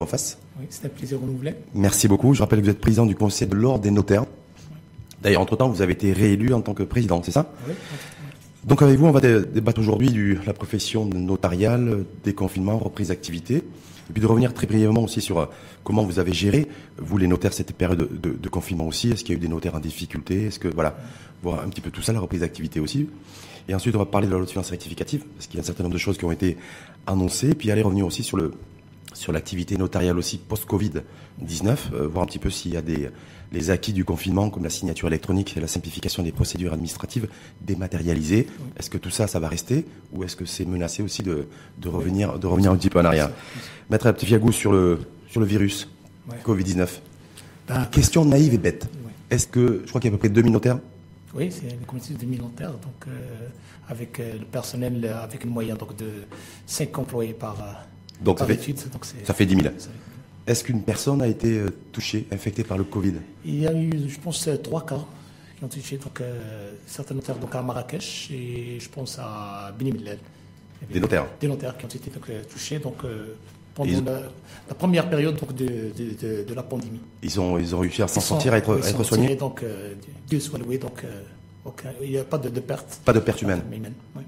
en face. Oui, c'est un plaisir renouvelé. Merci beaucoup. Je rappelle que vous êtes président du Conseil de l'Ordre des notaires. D'ailleurs, entre-temps, vous avez été réélu en tant que président, c'est ça Oui. Donc avec vous, on va dé- débattre aujourd'hui de la profession notariale, déconfinement, reprise d'activité, et puis de revenir très brièvement aussi sur euh, comment vous avez géré, vous les notaires, cette période de, de- de confinement aussi. Est-ce qu'il y a eu des notaires en difficulté? Est-ce que, voilà, voir un petit peu tout ça, la reprise d'activité aussi. Et ensuite, on va parler de la loi de finances rectificative, parce qu'il y a un certain nombre de choses qui ont été annoncées, puis aller revenir aussi sur le sur l'activité notariale aussi post-Covid-19, euh, voir un petit peu s'il y a des les acquis du confinement, comme la signature électronique et la simplification des procédures administratives dématérialisées. Est-ce que tout ça, ça va rester ou est-ce que c'est menacé aussi de, de revenir de revenir un petit peu en arrière? Maître Fiagou sur le sur le virus Ouais. Covid-19. Ben, Question naïve et bête. Ouais. Est-ce que je crois qu'il y a à peu près 2000 notaires? Oui, c'est une communauté de 1000 notaires, donc euh, avec euh, le personnel, euh, avec une moyenne donc, de 5 employés par, Donc ça fait étude. Donc c'est- ça fait 10 000. c'est- Est-ce qu'une personne a été euh, touchée, infectée par le Covid? Il y a eu, je pense, euh, trois cas qui ont touché donc, euh, certains notaires donc, à Marrakech et je pense à Beni Mellel. Des notaires Des notaires qui ont été donc, touchés donc, euh, pendant Ils- la, la première période donc, de, de, de- de la pandémie. Ils ont ils ont réussi à s'en sortir, à être, ils à être sont soignés tirés, Donc, euh, Dieu soit loué, donc aucun- il n'y a pas de, perte. Pas de perte humaine.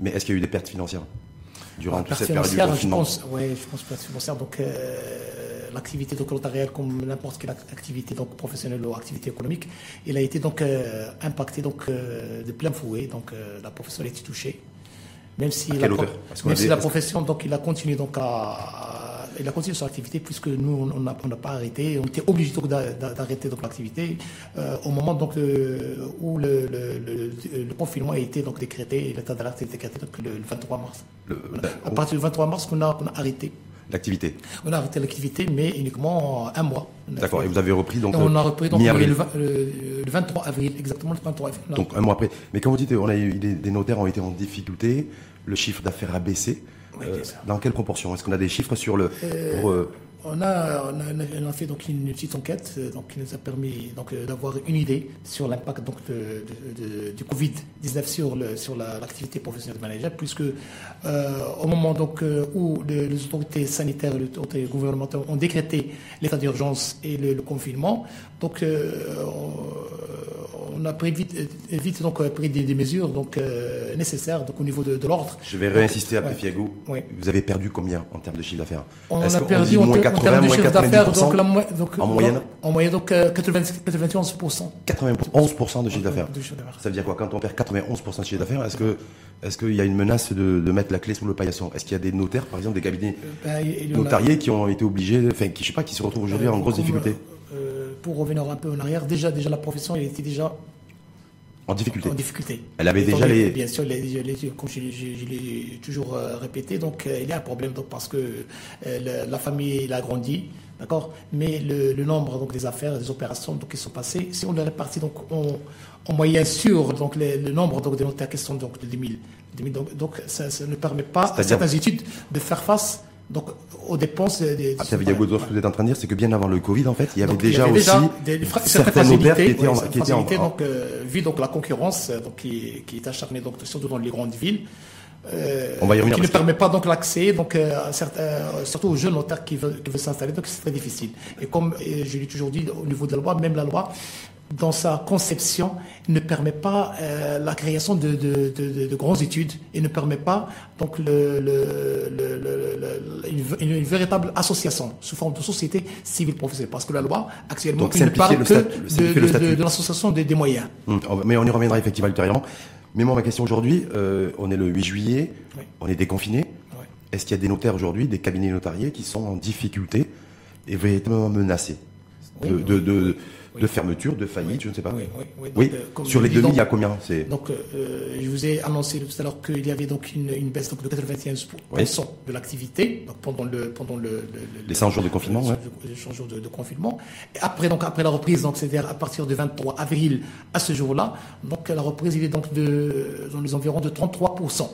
Mais est-ce qu'il y a eu des pertes financières? Durant toute cette période du financière, je confinement pense, ouais, je pense perte financière. Donc, euh, l'activité donc notariale, comme n'importe quelle ac- activité donc professionnelle ou activité économique, il a été donc euh, impacté donc euh, de plein fouet. Donc, euh, la profession a été touchée. Même si, la, pro- même si la profession donc il a continué donc à, il a continué son activité puisque nous on n'a pas arrêté, on était obligé d'arrêter l'activité euh, au moment donc le- où le, le, le- le confinement a été donc décrété, l'état d'alerte a été décrété donc le, le 23 mars. Voilà. À partir du 23 mars, on a, on a arrêté. L'activité. On a arrêté l'activité, mais uniquement un mois. D'accord. Et vous avez repris donc, on a repris donc, le, le- le 23 avril, exactement le 23 avril. Donc un mois après. Mais quand vous dites on a eu des notaires ont été en difficulté, le chiffre d'affaires a baissé. Oui, Euh, dans quelle proportion? Est-ce qu'on a des chiffres sur le pour, euh, On a, on, a, on a fait donc une petite enquête euh, donc, qui nous a permis donc, euh, d'avoir une idée sur l'impact donc, de, de- de- du Covid-19 sur, le, sur la- l'activité professionnelle de manager, puisque euh, au moment donc, euh, où le- les autorités sanitaires et les autorités gouvernementales ont décrété l'état d'urgence et le, le confinement, donc euh, on, on a pris vite, vite donc, euh, pris des, des mesures donc, euh, nécessaires donc, au niveau de, de l'ordre. Je vais réinsister à Ouais. Oui. Vous avez perdu combien en termes de chiffre d'affaires On a perdu dit en, moins ter- en 80, termes de moins chiffre d'affaires, 90%? donc, la mo- donc, En moyenne En moyenne, donc euh, 80 91%. 91% de chiffre d'affaires. Ça veut dire quoi Quand on perd 91% de chiffre d'affaires, est-ce que est-ce qu'il y a une menace de, de mettre la clé sous le paillasson Est-ce qu'il y a des notaires, par exemple, des cabinets Ben, a- notariés qui ont été obligés, enfin, qui je sais pas, qui se retrouvent aujourd'hui en grosse difficulté pour revenir un peu en arrière, déjà, déjà la profession elle était déjà En difficulté. en difficulté. Elle avait déjà les- Bien sûr, les- les- comme je, l'ai- je- je l'ai toujours euh, répété, donc euh, il y a un problème donc, parce que euh, la, la famille elle a grandi, d'accord? Mais le, le nombre donc, des affaires, des opérations donc, qui sont passées, si on les répartit donc, en, en moyenne sur donc, les- le nombre donc, de notaires qui sont donc, de 10 000, 10 000, donc, donc ça, ça ne permet pas à certaines études de faire face donc, aux dépenses des. Ah, ça veut dire, que vous êtes en train de dire, c'est que bien avant le Covid, en fait, il y avait Donc, déjà il y aussi avait déjà des certains notaires qui étaient en, certaines qui étaient en- facilités, en- donc, euh, vu donc la concurrence euh, donc, qui, qui est acharnée donc, surtout dans les grandes villes. euh, On va y revenir qui ne permet pas donc l'accès donc euh, certains, surtout aux jeunes notaires qui veulent, qui veulent s'installer donc c'est très difficile et comme je l'ai toujours dit au niveau de la loi même la loi dans sa conception ne permet pas euh, la création de, de, de, de- de grandes études et ne permet pas donc le, le, le- le- le- une, véritable association sous forme de société civile professionnelle parce que la loi actuellement Donc, il ne parle le que de, l'association des, des moyens. Hum, on va- Mais on y reviendra effectivement ultérieurement. Mais moi, ma question aujourd'hui, euh, on est le 8 juillet, Oui. on est déconfiné. Est-ce qu'il y a des notaires aujourd'hui, des cabinets notariés qui sont en difficulté et véritablement menacés de, oui, de. De fermeture, de faillite, je ne sais pas. Oui, oui, oui. Donc, euh, comme sur les dis, 2000, donc- il y a combien C'est Donc, euh, je vous ai annoncé tout à l'heure qu'il y avait donc une, une baisse donc de 95% Oui. de l'activité pendant le pendant le, le- le- Les 100 jours de confinement, les ouais. 100 jours- les 100 jours de, de confinement. Et après donc après la reprise donc c'est-à-dire à partir du 23 avril à ce jour-là donc la reprise il est donc de dans les environs de 33%.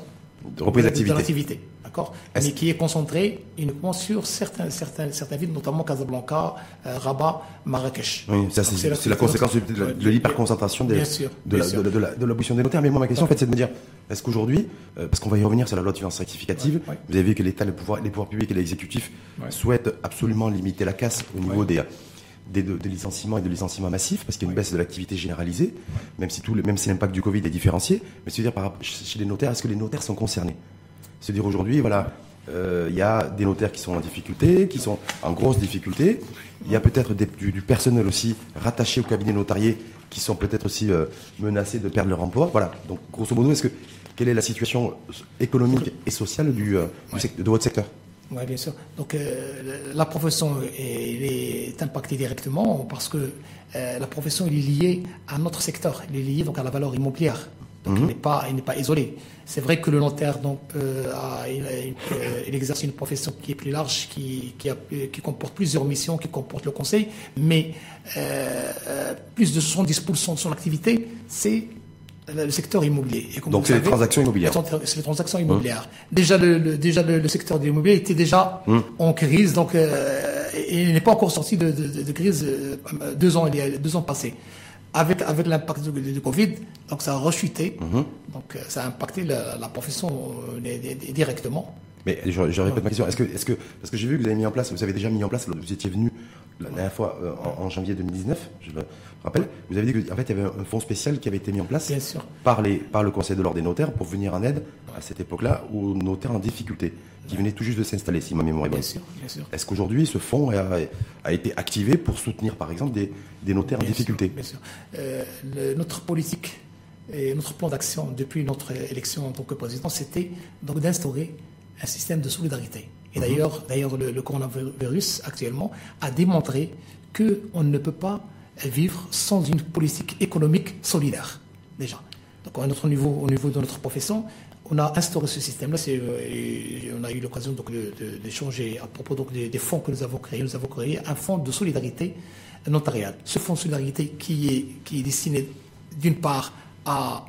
de reprise de- d'activité. D'accord Mais qui est concentré uniquement sur certains, certains, certaines villes, notamment Casablanca, euh, Rabat, Marrakech. Oui, ça c'est la conséquence de, de la- de l'hyperconcentration des- Bien sûr, de, bien la, sûr. de, la- de la- de l'abolition des notaires. Mais moi, ma question, en fait, c'est de me dire, est-ce qu'aujourd'hui, euh, parce qu'on va y revenir sur la loi de finances rectificative, Ouais, ouais. vous avez vu que l'État, les pouvoirs, les pouvoirs publics et l'exécutif Ouais. souhaitent absolument limiter la casse au niveau des, des, de- des licenciements et de licenciements massifs, parce qu'il y a une baisse de l'activité généralisée, même si, tout le- même si l'impact du Covid est différencié. Mais c'est-à-dire, chez les notaires, est-ce que les notaires sont concernés? C'est-à-dire, aujourd'hui, voilà, euh, il y a des notaires qui sont en difficulté, qui sont en grosse difficulté. Il y a peut-être du, du personnel aussi rattaché au cabinet notarié qui sont peut-être aussi euh, menacés de perdre leur emploi. Voilà. Donc, grosso modo, est-ce que quelle est la situation économique et sociale du, euh, du de votre secteur? Oui, bien sûr. Donc la profession est, impactée directement parce que la profession elle est liée à notre secteur, elle est liée donc à la valeur immobilière. Donc il n'est pas, il n'est pas isolé. C'est vrai que le notaire donc euh, a- il, euh, il exerce une profession qui est plus large, qui, qui, a- qui comporte plusieurs missions, qui comporte le conseil, mais euh, euh, plus de 70% de son activité, c'est le secteur immobilier. Et Donc, c'est les transactions immobilières. c'est les transactions immobilières. Déjà, le, le- déjà le, le secteur de l'immobilier était déjà en crise, donc euh, il n'est pas encore sorti de, de- de- de crise euh, deux ans, deux ans passés. Avec, avec l'impact du, du Covid, donc ça a rechuté, donc euh, ça a impacté la, la profession euh, di- di- directement. Mais je, je répète ma question. Est-ce que, est-ce que, parce que j'ai vu que vous avez mis en place, vous avez déjà mis en place, vous étiez venu la dernière fois euh, en, en janvier 2019, je me rappelle, vous avez dit qu'en fait il y avait un fonds spécial qui avait été mis en place Bien sûr. par, les, par le Conseil de l'ordre des notaires pour venir en aide à cette époque-là aux notaires en difficulté, qui venaient tout juste de s'installer, si ma mémoire est bonne. Bien sûr, bien sûr. Est-ce qu'aujourd'hui ce fonds a, a été activé pour soutenir par exemple des, des notaires en difficulté sûr, bien sûr. Euh, le- notre politique et notre plan d'action depuis notre élection en tant que président, c'était donc d'instaurer un système de solidarité. Et d'ailleurs, d'ailleurs, le, coronavirus actuellement a démontré que on ne peut pas vivre sans une politique économique solidaire. Déjà. Donc à notre niveau, au niveau de notre profession, on a instauré ce système-là. euh, on a eu l'occasion donc d'échanger à propos donc des, fonds que nous avons créés. Nous avons créé un fonds de solidarité notariale. Ce fonds de solidarité qui est, qui est destiné d'une part à,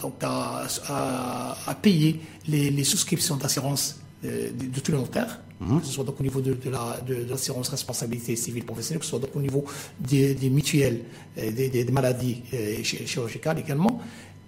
donc à, à- payer les, souscriptions d'assurance de, de tous les notaires, que ce soit donc au niveau de, de la- de- l'assurance responsabilité civile professionnelle, que ce soit donc au niveau des, des mutuelles, euh, des, des- des maladies euh, chi- chirurgicales également.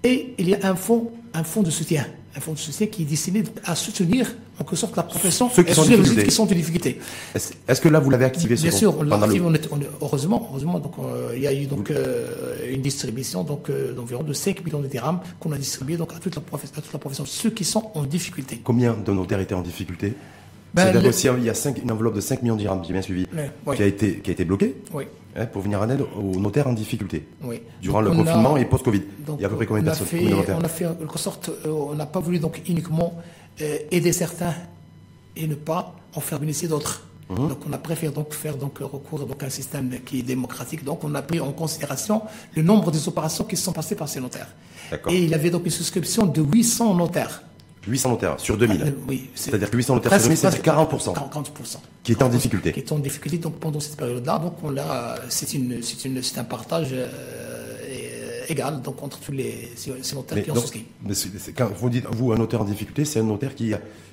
Et il y a un fonds, un fonds de soutien, un fonds de soutien qui est destiné à soutenir en quelque sorte la profession Ceux qui et sont les qui sont en difficulté. Est-ce que là vous l'avez activé ce Bien fonds sûr, on l'a le- on est- on est- heureusement, heureusement, donc euh, il y a eu donc euh, une distribution donc euh, d'environ de 5 millions de dirhams qu'on a distribué donc à toute la profession, à toute la profession, ceux qui sont en difficulté. Combien de notaires étaient en difficulté? Ben, C'est-à-dire le- il y a cinq- une enveloppe de 5 millions de dirhams, j'ai bien suivi, qui, a été, qui a été bloquée Oui, pour venir en aide aux notaires en difficulté. oui. Durant Donc, le a- confinement et post-Covid. Il y a à peu près combien de personnes On a fait en quelque sorte, euh, on n'a pas voulu donc uniquement euh, aider certains et ne pas en faire bénéficier d'autres. Mhm. Donc on a préféré donc faire donc recours donc à un système qui est démocratique. Donc on a pris en considération le nombre des opérations qui sont passées par ces notaires. Et il y avait donc une souscription de 800 notaires. 800 notaires sur 2000. Euh, oui, C'est-à-dire que 800 notaires sur 2000, c'est 40%. 40%. Qui étaient en difficulté. Qui étaient en difficulté. Donc pendant cette période-là, donc on l'a, c'est une, c'est une, c'est un partage euh, euh, égal donc entre tous les ces, notaires Mais qui ont souscrit. mais quand vous dites, vous, un notaire en difficulté, c'est un notaire qui,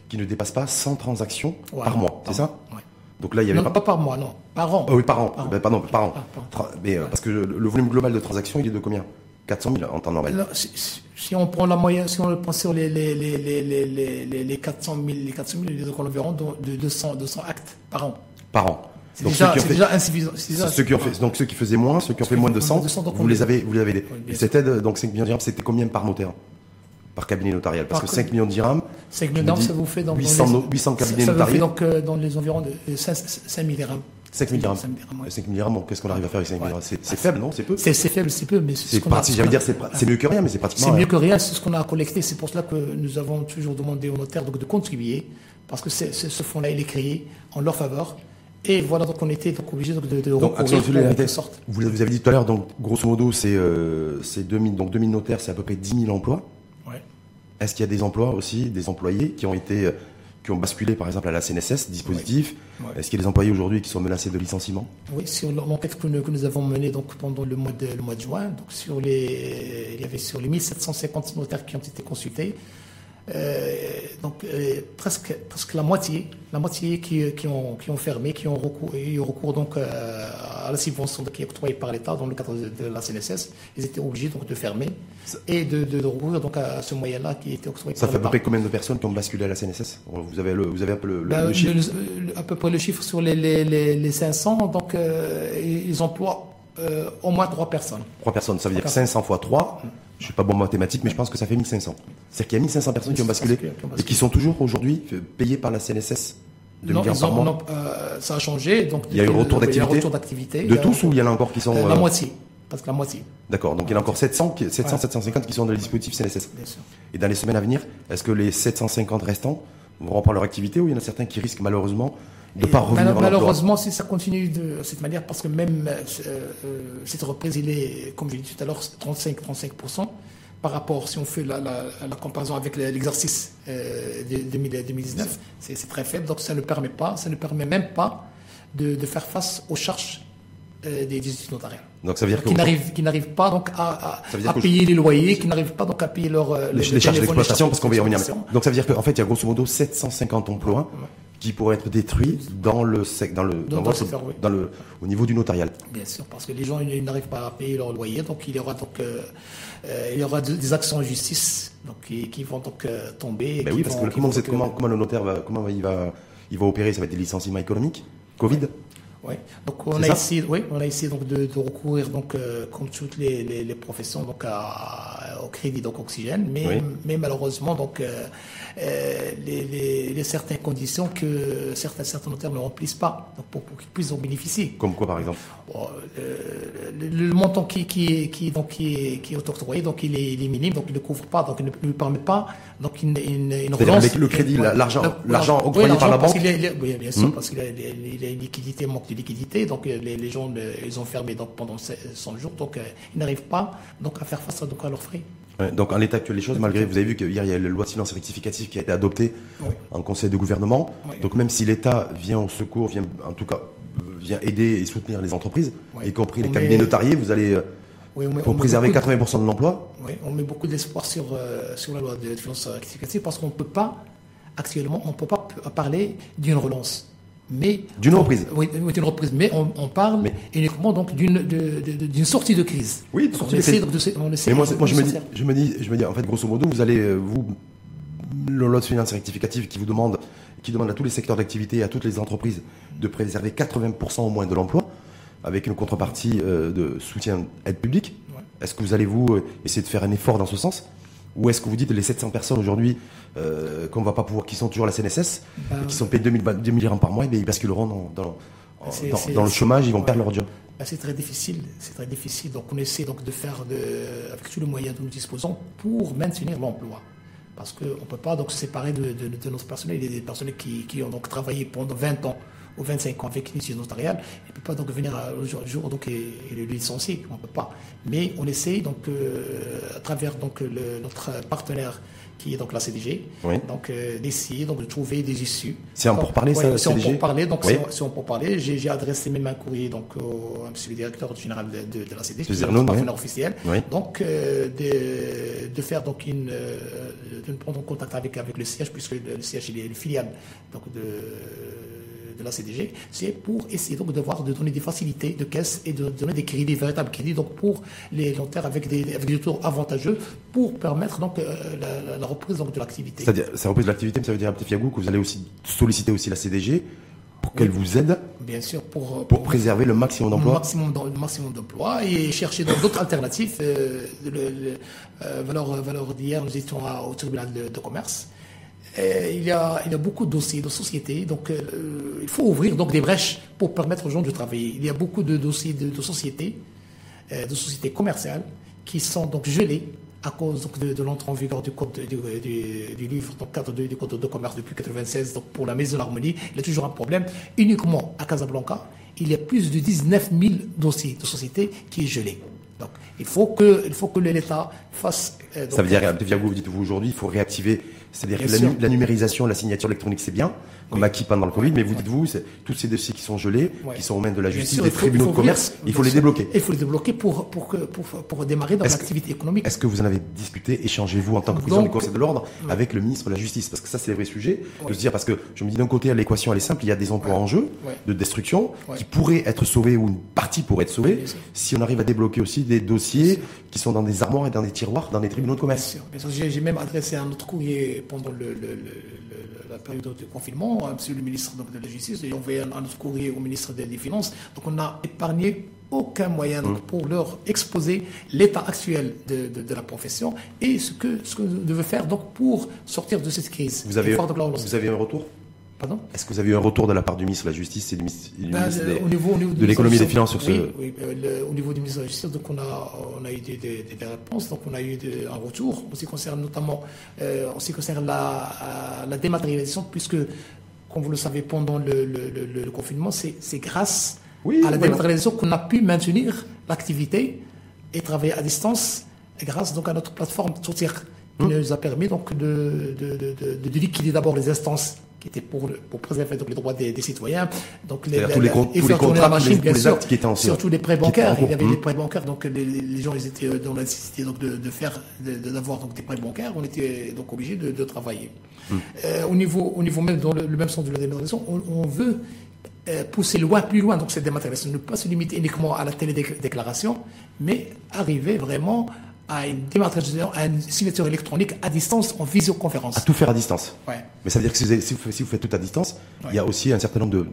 qui ne dépasse pas 100 transactions Ouais, par mois, c'est ça? ouais. Donc là, il y avait Non, pas... pas par mois, non, par an. Ah oui, par an. Par an. Ben, pardon, par an. Ah, par an. Tra- Mais, euh, parce que le volume global de transactions, il est de combien? 400 000 en temps normal. Alors, si, si- on prend la moyenne, si on le prend sur les, les, les, les, les, les, les- les 400 000, les 400 000, il y a donc environ de, de 200, 200 actes par an. Par an. C'est Donc, déjà, ceux qui ont fait- déjà insuffisant. déjà- Ceux qui ont fait, donc ceux qui faisaient moins, ceux qui ont fait moins de font 100, moins de 100, donc vous on les les- avez, vous les avez. Oui, aide, donc 5 millions de dirhams, c'était combien par notaire Par cabinet notarial? Parce Par que co- 5 millions de dirhams, 5 je millions d'armes, dis ça vous fait dans 800 dans no- 800 cabinets ça, ça vous notariés. fait donc euh, dans les environs de 5, 5 000 dirhams. 5 000 dirhams. 5 000 dirhams, ouais. 5 000 dirhams, bon, qu'est-ce qu'on arrive à faire avec 5 000 Ouais. dirhams C'est faible, non C'est peu C'est faible, c'est peu, mais c'est j'allais dire, c'est mieux que rien, mais c'est pratiquement C'est mieux que rien, c'est ce qu'on a collecté. C'est pour cela que nous avons toujours demandé aux notaires donc, de contribuer, parce que ce fonds-là, il est créé en leur faveur. Et voilà, donc on était donc obligé donc, de, de Donc, recourir sorte. Vous, vous avez dit tout à l'heure, donc, grosso modo, c'est euh, c'est 2000, donc 2000 notaires, c'est à peu près 10 000 emplois. Ouais. Est-ce qu'il y a des emplois aussi, des employés qui ont été, euh, qui ont basculé par exemple à la CNSS, dispositif. Est-ce qu'il y a des employés aujourd'hui qui sont menacés de licenciement? Oui, sur l'enquête que nous, que nous avons menée donc, pendant le mois, de, le mois de juin, donc sur les, il y avait sur les 1750 notaires qui ont été consultés, donc euh, presque, presque la moitié, la moitié qui, qui, ont, qui ont fermé, qui ont recours, eu recours donc euh, à la subvention qui est octroyée par l'État dans le cadre de, la CNSS. Ils étaient obligés donc de fermer et de, de, recourir donc à ce moyen-là qui était octroyé Ça fait à peu près combien de personnes qui ont basculé à la CNSS? Vous avez le, vous avez un peu le, ben, chiffre? À peu près le chiffre sur les, les, les, 500. Donc ils emploient au moins trois personnes. Trois personnes, ça veut dire 500 fois 3. Je suis pas bon en mathématiques, mais je pense que ça fait 1500. C'est-à-dire qu'il y a 1500 personnes qui ont basculé et qui sont toujours aujourd'hui payées par la CNSS de non, non euh, ça a changé. Donc il y a eu retour d'activité. De tous ou il y en a encore qui sont euh, la euh, moitié, parce que la moitié. D'accord. Donc il y en a encore 700, 700, 750 qui sont dans le dispositif CNSS. Bien sûr. Et dans les semaines à venir, est-ce que les 750 restants vont reprendre leur activité ou il y en a certains qui risquent malheureusement de pas revenir Malheureusement, si ça continue de cette manière, parce que même cette reprise, il est, comme je l'ai dit tout à l'heure, 35-35% par rapport, si on fait la, comparaison avec l'exercice euh, de 2019, c'est très faible. Donc ça ne permet pas, ça ne permet même pas de, faire face aux charges euh, des instituts notariales. Donc ça veut dire qui n'arrivent, qui n'arrivent pas donc à, payer les loyers, qui n'arrivent pas donc à payer leurs euh, les, charges d'exploitation, parce qu'on va y revenir. Donc ça veut dire qu'en fait il y a grosso modo 750 emplois qui pourraient être détruits dans le dans le dans, le au niveau du notarial. Bien sûr, parce que les gens ils n'arrivent pas à payer leur loyer, donc il y aura donc euh, euh, il y aura des actions en justice donc qui, vont donc euh, tomber. Ben oui, parce que comment, comment, comment, le notaire va comment il va il va opérer, ça va être des licenciements économiques, Covid? Oui. Donc on a essayé, oui, on a essayé donc de, recourir donc comme toutes les, les, professions donc au crédit donc oxygène, mais mais malheureusement donc euh, les, certaines conditions que certains, certains notaires ne remplissent pas pour, qu'ils puissent en bénéficier. Comme quoi, par exemple le, montant qui, qui, qui, donc, qui, est, qui est octroyé, donc il est, minime, donc il ne couvre pas, donc il ne lui permet pas donc une, une, une Avec le crédit, l'argent, l'argent octroyé par la banque. oui, bien sûr, hmm. parce qu'il a, il a une liquidité, manque de liquidité, donc euh, les, les gens ils ont fermé donc pendant 100 jours, donc euh, ils n'arrivent pas donc à faire face donc, à leurs frais donc en l'état actuel des choses, malgré, vous avez vu qu'hier il y a la loi de silence rectificative qui a été adoptée en conseil de gouvernement. Donc même si l'État vient au secours, vient en tout cas vient aider et soutenir les entreprises, y compris les cabinets notariés, vous allez pour préserver 80% de l'emploi. Oui, on met beaucoup d'espoir sur, euh, sur la loi de silence rectificative parce qu'on ne peut pas actuellement, on ne peut pas parler d'une relance. Mais d'une reprise. Oui, d'une reprise. Mais on, parle uniquement donc d'une d'une sortie de crise. Oui, de sortie de crise. mais moi, moi je, me dis, je me dis, je me dis, en fait, grosso modo, vous allez euh, vous le lot de finances rectificative qui vous demande, qui demande à tous les secteurs d'activité et à toutes les entreprises de préserver 80% au moins de l'emploi, avec une contrepartie euh, de soutien aide publique. Est-ce que vous allez vous euh, essayer de faire un effort dans ce sens? Ou est-ce que vous dites les 700 personnes aujourd'hui euh, qu'on va pas pouvoir, qui sont toujours à la CNSS, bah, qui sont payés 2000, 2000 dirhams par mois, mais ils basculeront dans, dans, dans, le chômage, ils vont perdre leur job bah, C'est très difficile, c'est très difficile. Donc on essaie donc de faire de, avec tous les moyens dont nous disposons pour maintenir l'emploi. Parce qu'on ne peut pas donc se séparer de, de, notre personnel. A des personnels qui, qui ont donc travaillé pendant 20 ans ou 25 ans avec une institution notariale, il ne peut pas donc venir au jour, jour donc, et, le licencier, on ne peut pas. Mais on essaie donc euh, à travers donc le, notre partenaire qui est donc la CDG, donc euh, d'essayer donc de trouver des issues. C'est un pour parler ça, C'est pour parler, donc c'est pour parler. J'ai adressé même un courrier donc au monsieur le directeur général de, de, la CDG, qui est partenaire officiel, donc euh, de, de, faire donc une de prendre en contact avec avec le siège puisque le, siège il est une filiale donc de de la CDG, c'est pour essayer donc de voir, de donner des facilités de caisse et de donner des crédits, des véritables crédits, donc pour les longtemps avec des, avec des taux avantageux pour permettre donc euh, la, reprise donc, de l'activité. C'est-à-dire, ça reprise de l'activité, mais ça veut dire, petit Fiagou, que vous allez aussi solliciter aussi la CDG pour qu'elle vous aide Bien sûr, pour, pour, préserver le maximum d'emplois. Le maximum, d'emplois et chercher d'autres alternatives. Euh, le, euh, valeur, valeur d'hier, nous étions au tribunal de commerce il, y a, il y a beaucoup de dossiers de sociétés, donc euh, il faut ouvrir donc des brèches pour permettre aux gens de travailler. Il y a beaucoup de dossiers de, sociétés, euh, de sociétés commerciales, qui sont donc gelés à cause de, l'entrée en vigueur du code du, livre, donc cadre du code de commerce depuis 1996, donc pour la maison de l'harmonie, il y a toujours un problème. Uniquement à Casablanca, il y a plus de 19 000 dossiers de sociétés qui est gelé. Donc, il faut que, il faut que l'État fasse. Ça veut dire, vous dites vous aujourd'hui, il faut réactiver C'est-à-dire que la, la numérisation, la signature électronique, c'est bien, comme Oui. acquis pendant le Covid, mais vous dites-vous, c'est- tous ces dossiers qui sont gelés, qui sont aux mains de la justice, sûr, des tribunaux faut de commerce, il faut les débloquer. Il faut les débloquer pour, pour, que- pour, pour démarrer dans l'activité économique. Est-ce que vous en avez discuté, échangez vous en tant que président du Conseil de l'ordre avec le ministre de la Justice? Parce que ça, c'est le vrai sujet de Ouais. se dire, parce que je me dis d'un côté, l'équation, elle est simple, il y a des emplois en jeu, de destruction, qui pourraient être sauvés ou une partie pourrait être sauvée, si on arrive à débloquer aussi des dossiers qui sont dans des armoires et dans des tiroirs, dans des tribunaux de commerce. J'ai même adressé un autre courrier pendant le, le- le- le- la période de confinement à Monsieur le ministre donc, de la Justice. J'ai envoyé un, autre courrier au ministre des, Finances. Donc on n'a épargné aucun moyen donc, Mmh. pour leur exposer l'état actuel de, de- de la profession et ce que ce que nous devons faire donc pour sortir de cette crise. Vous avez, Et vous avez un retour? Pardon? Est-ce que vous avez eu un retour de la part du ministre de la Justice et du ministre, et du Ben, ministre le- des- au niveau, au niveau du de l'économie et des finances sur ce... oui, le- au niveau du ministère de la Justice, donc on a, on a eu des, des- des réponses, donc on a eu un retour en ce qui concerne notamment euh, en ce qui concerne la, la dématérialisation, puisque, comme vous le savez, pendant le, le- le- le confinement, c'est grâce Oui, à la dématérialisation qu'on a pu maintenir l'activité et travailler à distance grâce donc à notre plateforme Totir qui Hum. nous a permis donc de, de, de, de- de liquider d'abord les instances qui étaient pour, pour préserver donc, les droits des, des citoyens. Donc tous les tous les la contrats, machine, les- tous sûr. actes qui étaient en- Surtout les prêts bancaires. Il y avait Hum. des prêts bancaires, donc les, les gens ils étaient dans la nécessité donc, de, de faire, de- d'avoir donc, des prêts bancaires. On était donc obligés de, de travailler. Hum. Euh, au, niveau, au niveau même, dans le, le même sens de la dématérialisation, on, on veut euh, pousser loin, plus loin, donc cette dématérialisation, ne pas se limiter uniquement à la télédéclaration, mais arriver vraiment à une dématérialisation, à une signature électronique à distance en visioconférence. À tout faire à distance. Ouais. Mais ça veut dire que si vous, si vous- si vous faites tout à distance, Ouais. il y a aussi un certain nombre de, de,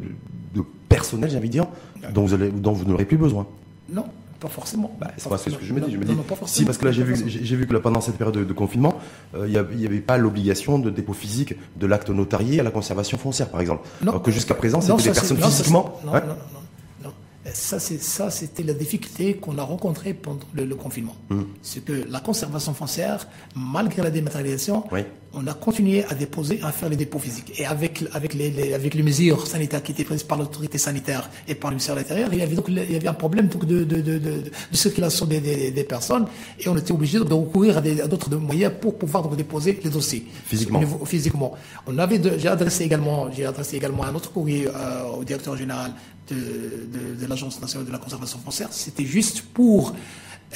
de personnel, j'ai envie de dire, dont vous, allez, dont vous n'aurez plus besoin. Non, pas forcément. Bah, c'est ce que je me dis. Je me Non, dis, non, pas si, parce que là, j'ai vu, j'ai que là, pendant cette période de, de confinement, euh, il n'y avait pas l'obligation de dépôt physique de l'acte notarié à la conservation foncière, par exemple. Non. Alors que jusqu'à présent, Non, c'était des personnes non, ça, physiquement. Non, non, non, non, non. Ça, c'était la difficulté qu'on a rencontrée pendant le, le confinement. Hmm. C'est que la conservation foncière, malgré la dématérialisation, Oui. on a continué à déposer, à faire les dépôts physiques. Et avec, avec, les, les- avec les mesures sanitaires qui étaient prises par l'autorité sanitaire et par le ministère de l'Intérieur, il y avait donc il y avait un problème donc, de, de, de, de, de circulation des, des, des personnes et on était obligé de recourir à d'autres moyens pour pouvoir donc, déposer les dossiers. Physiquement. Niveau- physiquement. On avait de- j'ai adressé également, j'ai adressé également un autre courrier euh, au directeur général de, de, de l'Agence nationale de la conservation foncière. C'était juste pour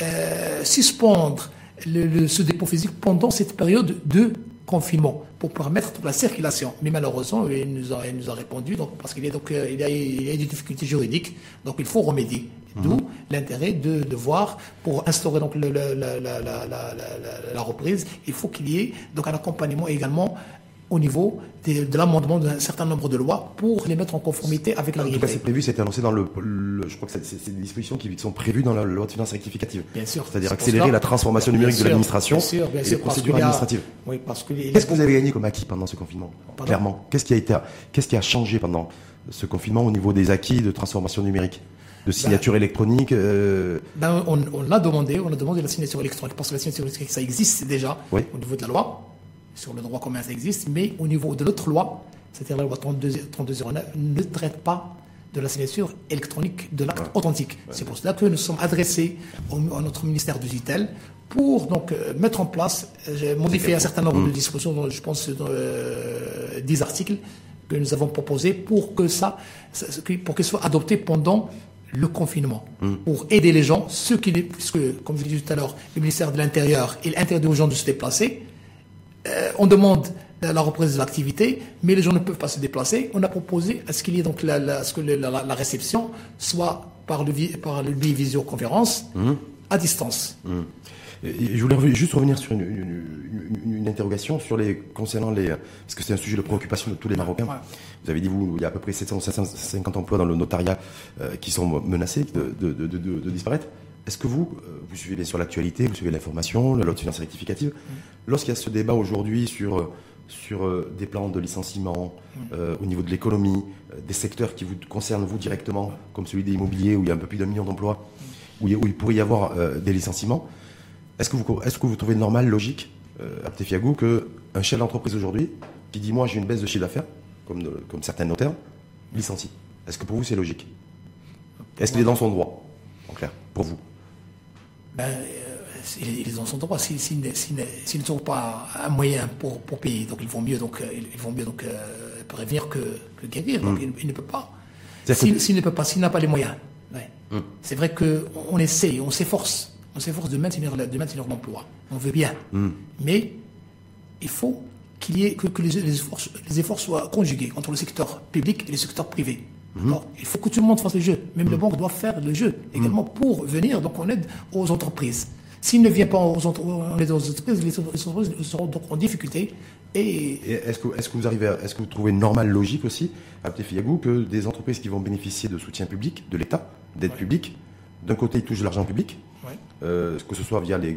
euh, suspendre le, le- ce dépôt physique pendant cette période de confinement pour permettre toute la circulation. Mais malheureusement, il nous a, il nous a répondu donc, parce qu'il y, a donc, euh, il y a, il y a des difficultés juridiques, donc il faut remédier. D'où l'intérêt de, de voir, pour instaurer donc le- la- la- la- la reprise, il faut qu'il y ait donc un accompagnement également au niveau des- de l'amendement d'un certain nombre de lois pour les mettre en conformité avec la En tout cas, c'est prévu, c'était annoncé dans le, le- Je crois que c'est- des dispositions qui sont prévues dans la loi de finances rectificative. Bien sûr. C'est-à-dire accélérer la transformation Bien numérique de l'administration et les procédures a- administratives. Oui, parce que Qu'est-ce que vous avez gagné comme acquis pendant ce confinement Pardon Clairement. Qu'est-ce qui a été, qu'est-ce qui a changé pendant ce confinement au niveau des acquis de transformation numérique, de signature électronique euh, Ben, on, on l'a demandé, on a demandé la signature électronique, parce que la signature électronique, ça existe déjà Oui. au niveau de la loi, sur le droit commun, ça existe, mais au niveau de l'autre loi, c'est-à-dire la loi 32 3209, ne traite pas de la signature électronique de l'acte authentique. C'est pour cela que nous sommes adressés au, à notre ministère du ZITEL pour donc euh, mettre en place, euh, j'ai modifié un certain nombre de dispositions, dont je pense euh, 10 articles que nous avons proposés pour que ça, pour qu'ils soient adoptés pendant le confinement pour aider les gens, ceux qui, puisque, comme je l'ai dit tout à l'heure, le ministère de l'Intérieur, il interdit aux gens de se déplacer. Euh, on demande la reprise de l'activité, mais les gens ne peuvent pas se déplacer. On a proposé à ce qu'il y ait donc la, la- ce que la, la réception soit par le, par le visioconférence à distance. Et Je voulais juste revenir sur une, une- une- une interrogation sur les concernant les parce que c'est un sujet de préoccupation de tous les Marocains. Ouais. Vous avez dit vous il y a à peu près 700 750 emplois dans le notariat euh, qui sont menacés de- de- de disparaître. Est-ce que vous euh, vous suivez bien sûr l'actualité, vous suivez l'information, la loi de finances rectificative Lorsqu'il y a ce débat aujourd'hui sur euh, sur euh, des plans de licenciement euh, au niveau de l'économie, des secteurs qui vous concernent vous directement, comme celui des immobiliers où il y a un peu plus d'un million d'emplois, où, il y a- où il pourrait y avoir euh, des licenciements. Est-ce que vous, est-ce que vous trouvez normal, logique, euh, Abdel Fiagou, que un chef d'entreprise aujourd'hui, qui dit moi j'ai une baisse de chiffre d'affaires, comme, de- comme certains notaires, licencie? Est-ce que pour vous c'est logique? Est-ce qu'il est dans son droit? En clair, pour vous Ben, euh, ils ont son droit. S'ils si, ne trouvent pas un moyen pour, pour payer, donc ils vont mieux donc ils vont mieux donc prévenir que, que guérir. Donc mm. il, ne peut pas. S'il ne peut pas, s'il n'a pas les moyens. Mm. C'est vrai qu'on essaie, on s'efforce, on s'efforce de maintenir, de maintenir l'emploi. On veut bien. Mm. Mais il faut qu'il y ait, que, les, efforts, les, efforts, soient conjugués entre le secteur public et le secteur privé. Il faut que tout le monde fasse le jeu. Même le banque doit faire le jeu également pour venir donc en aide aux entreprises. S'il ne vient pas aux, entreprises, les entreprises seront donc en difficulté. Et, est-ce que, est que, vous arrivez, est-ce que vous trouvez normal, logique aussi, à Fiagou, que des entreprises qui vont bénéficier de soutien public, de l'État, d'aide publique, d'un côté ils touchent de l'argent public, euh, que ce soit via les,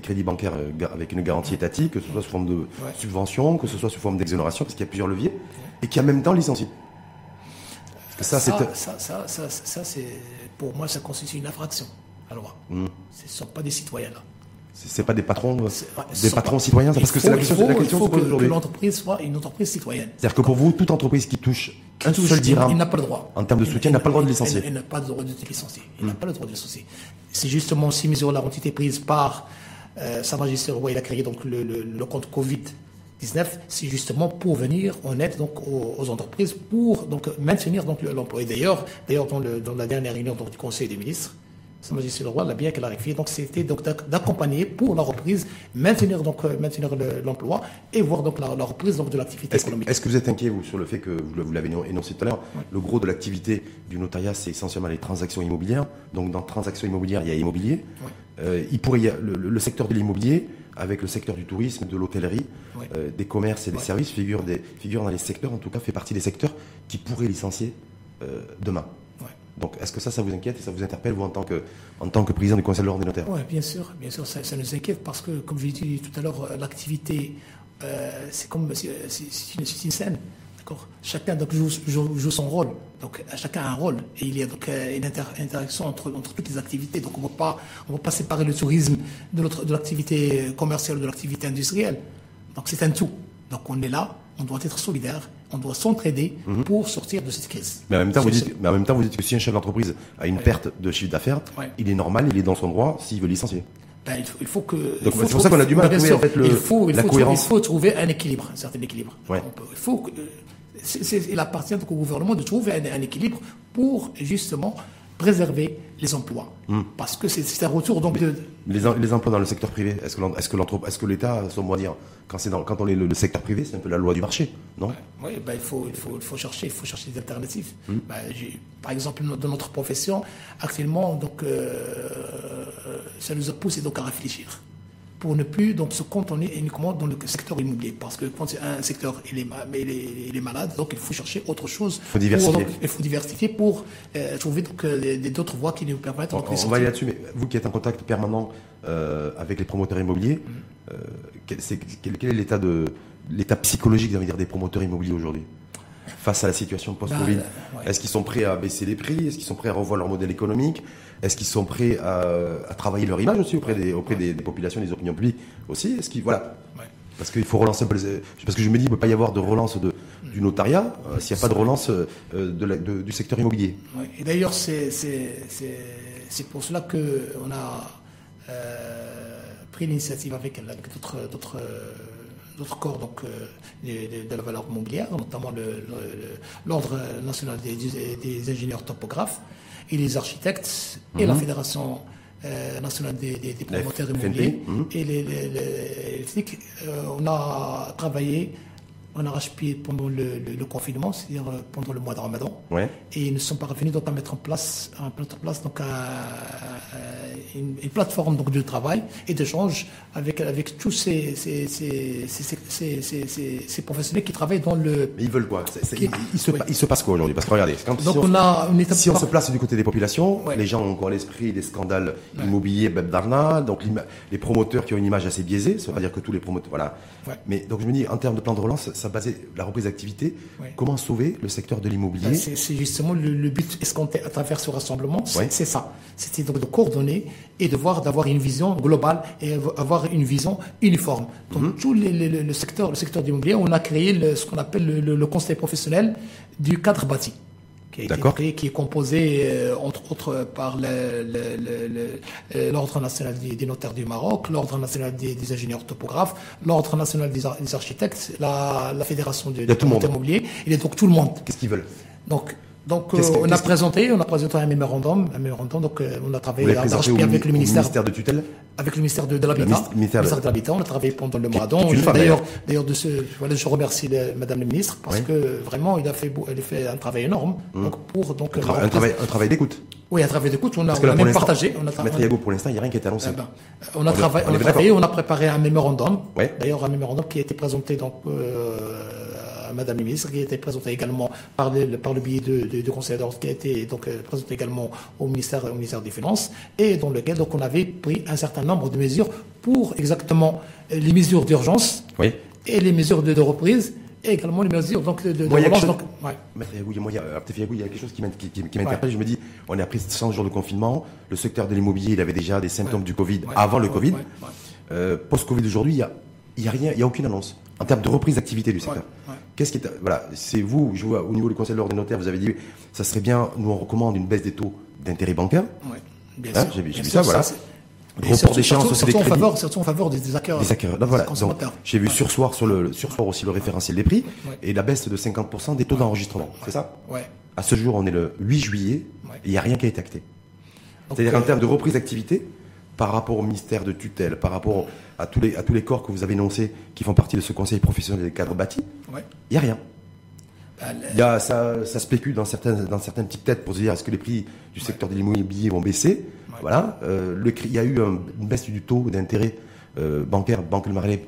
crédits, bancaires euh, avec une garantie étatique, que ce soit sous forme de subvention, que ce soit sous forme d'exonération, parce qu'il y a plusieurs leviers, et qui en même temps licencient. Ça, ça, ça, pour moi, ça constitue une infraction la loi. Hmm. Ce ne sont pas des citoyens là. C'est pas des patrons, des patrons citoyens, parce que c'est la question, faut, la question il faut que, que l'entreprise soit une entreprise citoyenne. C'est-à-dire que pour vous, toute entreprise qui touche un seul dirham, il n'a pas le droit. En termes de soutien, il n'a pas le droit de licencier. Il n'a pas le droit de licencier. Il n'a pas le droit de licencier. C'est justement ces mesures-là ont été prises par euh, Sa Majesté le Roi. Il a créé donc le, le, compte Covid 19, c'est justement pour venir en aide donc aux, entreprises pour donc maintenir donc l'emploi. Et d'ailleurs, d'ailleurs dans, dans, la dernière réunion donc, du Conseil des ministres, sa Majesté le Roi l'a bien clarifié. Donc, c'était donc d'accompagner pour la reprise, maintenir donc euh, maintenir l'emploi et voir donc la, reprise donc de l'activité économique. Est-ce que vous êtes inquiet vous sur le fait que vous l'avez énoncé tout à l'heure, le gros de l'activité du notariat c'est essentiellement les transactions immobilières. Donc, dans transactions immobilières, il y a immobilier. Euh, il pourrait y le, secteur de l'immobilier avec le secteur du tourisme, de l'hôtellerie, euh, des commerces et des services figure, des, figure dans les secteurs, en tout cas fait partie des secteurs qui pourraient licencier demain. Donc, est-ce que ça, ça vous inquiète et ça vous interpelle, vous, en tant que, en tant que président du Conseil de l'ordre des notaires? Oui, bien sûr, bien sûr, ça, nous inquiète parce que, comme je l'ai dit tout à l'heure, euh, l'activité, euh, c'est comme c'est une, scène. D'accord Chacun donc, joue, son rôle. Donc, chacun a un rôle. Et il y a donc euh, une interaction entre, entre toutes les activités. Donc, on ne va pas séparer le tourisme de l'activité commerciale ou de l'activité industrielle. Donc, c'est un tout. Donc, on est là, on doit être solidaire on doit s'entraider mhm. pour sortir de cette crise. Mais en, même temps, vous dites, mais en même temps, vous dites que si un chef d'entreprise a une perte de chiffre d'affaires, il est normal, il est dans son droit s'il veut licencier. Ben, il, faut, que. c'est pour ça qu'on a du mal à trouver en fait, le, il faut, il la faut, cohérence. Il faut trouver un équilibre, un certain équilibre. il faut il appartient au gouvernement de trouver un équilibre pour justement préserver les emplois. Hmm. Parce que c'est un retour donc de... Les, les, emplois dans le secteur privé, est-ce que l'État, est-ce que l'État, son dire, quand, on est le, secteur privé, c'est un peu la loi du marché, non? Oui, ben, il, faut, il, faut, il faut chercher, il faut chercher des alternatives. Ben, par exemple, dans notre profession, actuellement, donc, euh, ça nous a poussé donc à réfléchir pour ne plus donc se cantonner uniquement dans le secteur immobilier. Parce que quand un secteur il est, il est, malade, donc il faut chercher autre chose. Faut diversifier. il faut diversifier pour euh, trouver euh, d'autres voies qui nous permettent. On, on va aller là-dessus, mais vous qui êtes en contact permanent euh, avec les promoteurs immobiliers, mm-hmm. quel, est, l'état de l'état psychologique dire, des promoteurs immobiliers aujourd'hui? Face à la situation post-Covid bah, Est-ce qu'ils sont prêts à baisser les prix? Est-ce qu'ils sont prêts à revoir leur modèle économique? Est-ce qu'ils sont prêts à, travailler leur image aussi auprès des, auprès des, populations, des opinions publiques aussi? Est-ce qu'ils voilà. Parce qu'il faut relancer un peu Parce que je me dis, il ne peut pas y avoir de relance de, du notariat euh, s'il n'y a pas de relance euh, de du secteur immobilier. Et d'ailleurs, c'est pour cela qu'on a euh, pris l'initiative avec, d'autres d'autres corps donc, euh, de, la valeur immobilière, notamment l'Ordre national des, ingénieurs topographes et les architectes et la mhm. Fédération euh, nationale des, promoteurs immobiliers mhm. et les, les, euh, on a travaillé on arrache-pied pendant le, confinement, c'est-à-dire euh, pendant le mois de Ramadan. Et ils ne sont pas revenus donc à mettre en place, à mettre en place donc une, plateforme donc de travail et d'échange avec avec tous ces ces, ces, ces, professionnels qui travaillent dans le. Mais ils veulent quoi? Il, se, il, se, passe quoi aujourd'hui? Parce que regardez, donc si on, a une étape si on se place du côté des populations, les gens ont encore l'esprit des scandales immobiliers, Beb Darna, donc les promoteurs qui ont une image assez biaisée, ça veut dire que tous les promoteurs, voilà. Mais donc je me dis en termes de plan de relance ça basait la reprise d'activité. Comment sauver le secteur de l'immobilier ben, C'est justement le, but escompté à travers ce rassemblement, c'est ça. C'était donc de coordonner et de voir, d'avoir une vision globale et avoir une vision uniforme. Donc mhm. tout le secteur, le secteur de l'immobilier, on a créé ce qu'on appelle le, conseil professionnel du cadre bâti. Qui a été créé, qui est composé euh, entre autres par l'Ordre national des, notaires du Maroc, l'Ordre national des, ingénieurs topographes, l'Ordre national des, architectes, la, Fédération de, l'immobilier, et donc tout le monde. Qu'est-ce qu'ils veulent? Donc donc euh, on a présenté, on a présenté un mémorandum, un mémorandum. Donc euh, on a travaillé avec le ministère, de tutelle, avec le ministère de, de l'habitat, ministère, de l'habitat. On a travaillé pendant le mois D'ailleurs, d'ailleurs de ce, voilà, je remercie Madame le ministre parce que vraiment il a fait, elle a fait un travail énorme. Mmh. Donc pour donc un, travail, un travail, d'écoute. Oui, un travail d'écoute. On a, on a même partagé. On a Maître Yago, pour l'instant, il n'y a rien qui est annoncé. Eh ben, on a, travaillé, on a travaillé, on a préparé un mémorandum. D'ailleurs, un mémorandum qui a été présenté donc. Euh, Madame la ministre, qui a été présentée également par le, par le biais de, de, conseil d'ordre, qui a été donc euh, présentée également au ministère, au ministère des Finances, et dans lequel donc on avait pris un certain nombre de mesures pour exactement euh, les mesures d'urgence et les mesures de, reprise et également les mesures donc, de, de relance. Donc, ouais. il y a quelque chose qui m'interpelle. Je me dis, on est après 100 jours de confinement. Le secteur de l'immobilier, il avait déjà des symptômes du Covid avant le Covid. Euh, Post-Covid aujourd'hui, il n'y a, y a rien, il n'y a aucune annonce en termes de reprise d'activité du secteur. Qu'est-ce qui est, voilà, c'est vous, je vois au niveau du Conseil de l'ordre des notaires, vous avez dit, ça serait bien, nous on recommande une baisse des taux d'intérêt bancaire. Oui, bien hein, sûr. J'ai vu ça, voilà. Report d'échéance surtout, en faveur, surtout en faveur des, acquéreurs. Des acquéreurs. voilà. j'ai vu sursoir sur le sursoir aussi le référentiel des prix et la baisse de 50% des taux d'enregistrement. C'est ça? Ouais. À ce jour, on est le 8 juillet et il n'y a rien qui a été acté. C'est-à-dire en euh, termes de reprise d'activité, par rapport au ministère de tutelle, par rapport à tous les, à tous les corps que vous avez énoncés qui font partie de ce conseil professionnel des cadres bâtis, il n'y a rien. Bah, il y a, ça, ça spécule dans certaines, dans certaines petites têtes pour se dire est-ce que les prix du secteur de l'immobilier vont baisser? Voilà. Euh, le, il y a eu une baisse du taux d'intérêt euh, bancaire, Banque de Marais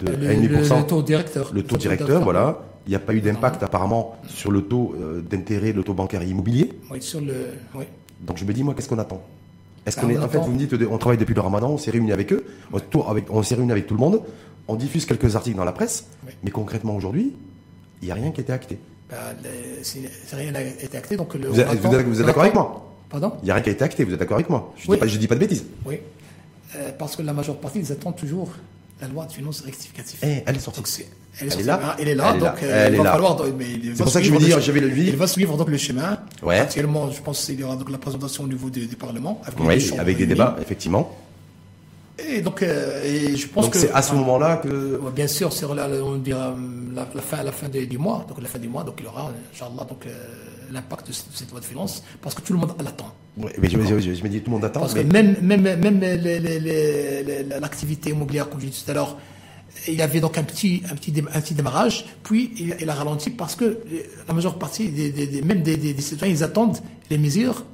de le, le, taux directeur. Le taux directeur, voilà. Il n'y a pas eu d'impact apparemment sur le taux euh, d'intérêt, le taux bancaire immobilier. Oui, sur le. Oui. Donc je me dis, moi, qu'est-ce qu'on attend? Est-ce qu'on est, en fait, vous me dites, on travaille depuis le ramadan, on s'est réunis avec eux, on s'est réunis avec tout le monde, on diffuse quelques articles dans la presse, mais concrètement aujourd'hui, il n'y a rien qui a été acté. Bah, rien n'a été acté, donc Vous, êtes, d'accord avec moi Pardon? Il n'y a rien qui a été acté, vous êtes d'accord avec moi. Je ne dis, pas de bêtises. Oui, euh, parce que la majeure partie, ils attendent toujours la loi de finances rectificative. Eh, elle est sortie. Elle est, là. Elle est là, donc euh, il va falloir. C'est pour ça que je veux dire, je vais le Il va suivre donc le chemin. Ouais. Actuellement, je pense qu'il y aura donc la présentation au niveau du, Parlement. Avec, oui, avec des débats, effectivement. Et donc, euh, et je pense donc c'est à ce moment-là que. Bien sûr, c'est la, on dira la, la, fin, la fin du mois. Donc la fin du mois, donc il y aura, Inch'Allah, donc. Euh, l'impact de cette loi de finances, parce que tout le monde l'attend. Oui, mais je, me dis tout le monde attend. Parce que même, même, même l'activité immobilière, comme je disais tout à l'heure, il y avait donc un petit, un petit, un petit démarrage, puis il, a ralenti parce que la majeure partie, des, même des, citoyens, ils attendent les mesures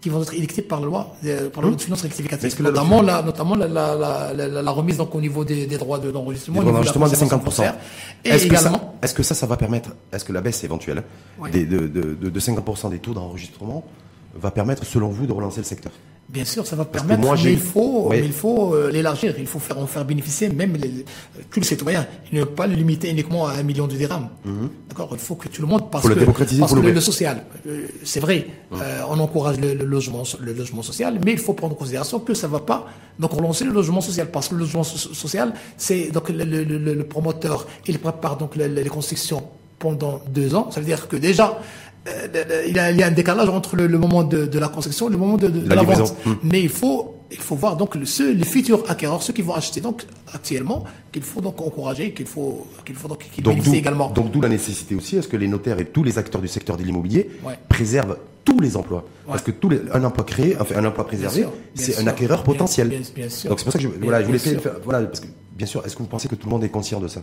qui vont être édictées par la loi, euh, par la loi de finances rectificative. Notamment, la, notamment la, la, la, remise donc au niveau des, droits d'enregistrement. De, d'enregistrement des 50%. Est-ce que, ça, est-ce que ça, ça va permettre, est-ce que la baisse éventuelle de, de, de 50% des taux d'enregistrement va permettre, selon vous, de relancer le secteur? Bien sûr, ça va permettre, mais il faut, il faut euh, l'élargir, il faut faire en faire bénéficier même les, tous les citoyens. Il ne faut pas le limiter uniquement à un million de dirhams. Mhm. D'accord Il faut que tout le monde, parce que, le, parce que le, social, euh, c'est vrai, mhm. euh, on encourage le, logement, le logement social, mais il faut prendre en considération que ça ne va pas donc relancer le logement social, parce que le logement social, c'est donc le, promoteur, il prépare donc les constructions pendant deux ans. Ça veut dire que déjà, euh, il y, a, un décalage entre le, moment de, la construction et le moment de, la, vente. Hmm. Mais il faut, il faut voir donc ceux, les futurs acquéreurs, ceux qui vont acheter donc actuellement, qu'il faut donc encourager, qu'il faut, qu'il faut donc qu'ils bénéficient également. Donc d'où la nécessité aussi, est-ce que les notaires et tous les acteurs du secteur de l'immobilier préservent tous les emplois? Parce que tous les, un emploi créé, enfin un emploi préservé, c'est un acquéreur potentiel. Bien, sûr. Donc c'est pour ça que je, voilà, je voulais faire, voilà, parce que bien sûr, est-ce que vous pensez que tout le monde est conscient de ça?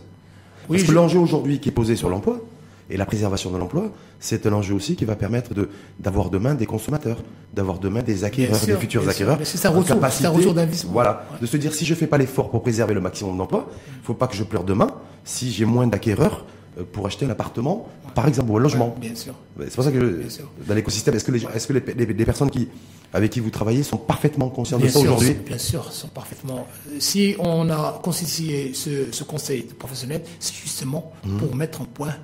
Oui, Parce que l'enjeu aujourd'hui qui est posé sur l'emploi, et la préservation de l'emploi, c'est un enjeu aussi qui va permettre de, d'avoir demain des consommateurs, d'avoir demain des acquéreurs, des futurs acquéreurs. C'est retour, un retour d'investissement. Voilà. De se dire, si je fais pas l'effort pour préserver le maximum d'emplois, il faut pas que je pleure demain si j'ai moins d'acquéreurs euh, pour acheter un appartement, par exemple, ou un logement. bien sûr. C'est pour ça que dans l'écosystème, est-ce que, les, est-ce que les, personnes qui, avec qui vous travaillez sont parfaitement conscientes de ça aujourd'hui? Bien sûr, sont parfaitement. Si on a constitué ce, conseil professionnel, c'est justement mmh. pour mettre en point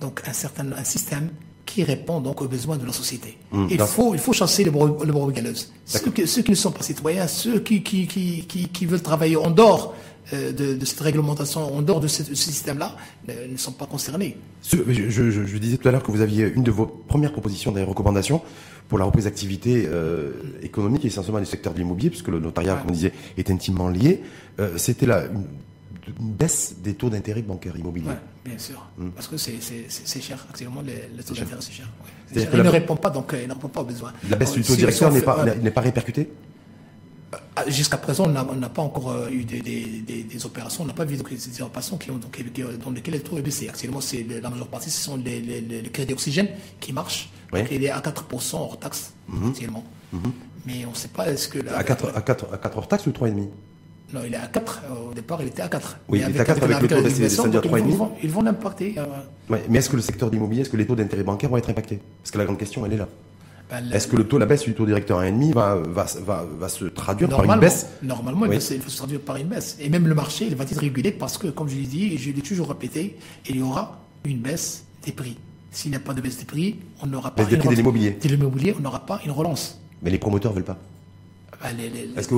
donc un certain un système qui répond donc aux besoins de la société. Mmh, il, faut, il faut chasser les brebis galeuses. Ceux, ceux, qui ne sont pas citoyens, ceux qui, qui, qui, qui veulent travailler en dehors euh, de, cette réglementation, en dehors de ce, système-là, ne sont pas concernés. je, je, disais tout à l'heure que vous aviez une de vos premières propositions des recommandations pour la reprise d'activité euh, économique, essentiellement du secteur de l'immobilier, puisque le notariat, comme on disait, est intimement lié. Euh, c'était la une, baisse des taux d'intérêt bancaires immobiliers. bien sûr, hmm. parce que c'est cher. Actuellement, les, taux d'intérêt, c'est cher. Il ne répond pas, donc il ne répond pas aux besoins. La baisse du taux directeur n'est pas, pas répercutée? Ah, jusqu'à présent, on n'a pas encore euh, eu des, opérations, on n'a pas vu des opérations qui ont, donc, dans lesquelles le taux baissé. Actuellement, la majeure partie, ce sont les, les, crédits d'oxygène qui marchent. il est à 4% hors taxe, mhm. actuellement. Mhm. Mais on ne sait pas, est-ce que... à, 4, à, 4, à 4 hors taxe ou 3,5 non, il est à 4. Au départ, il était à 4. Oui, il était à 4 avec, le taux d'intérêt, c'est-à-dire 3,5. Ils vont l'impacter. Euh. mais est-ce que le secteur d'immobilier, est-ce que les taux d'intérêt bancaire vont être impactés? Parce que la grande question, elle est là. Ben, Est-ce que le taux, la baisse du taux directeur à 1,5 va, va, va, va se traduire par une baisse? Normalement, il, faut se traduire par une baisse. Et même le marché, il va être régulé parce que, comme je l'ai dit, et je l'ai toujours répété, il y aura une baisse des prix. S'il n'y a pas de baisse des prix, on n'aura pas. Baisse des prix de l'immobilier. De l'immobilier, on n'aura pas une relance. Mais les promoteurs ne veulent pas. Est-ce que,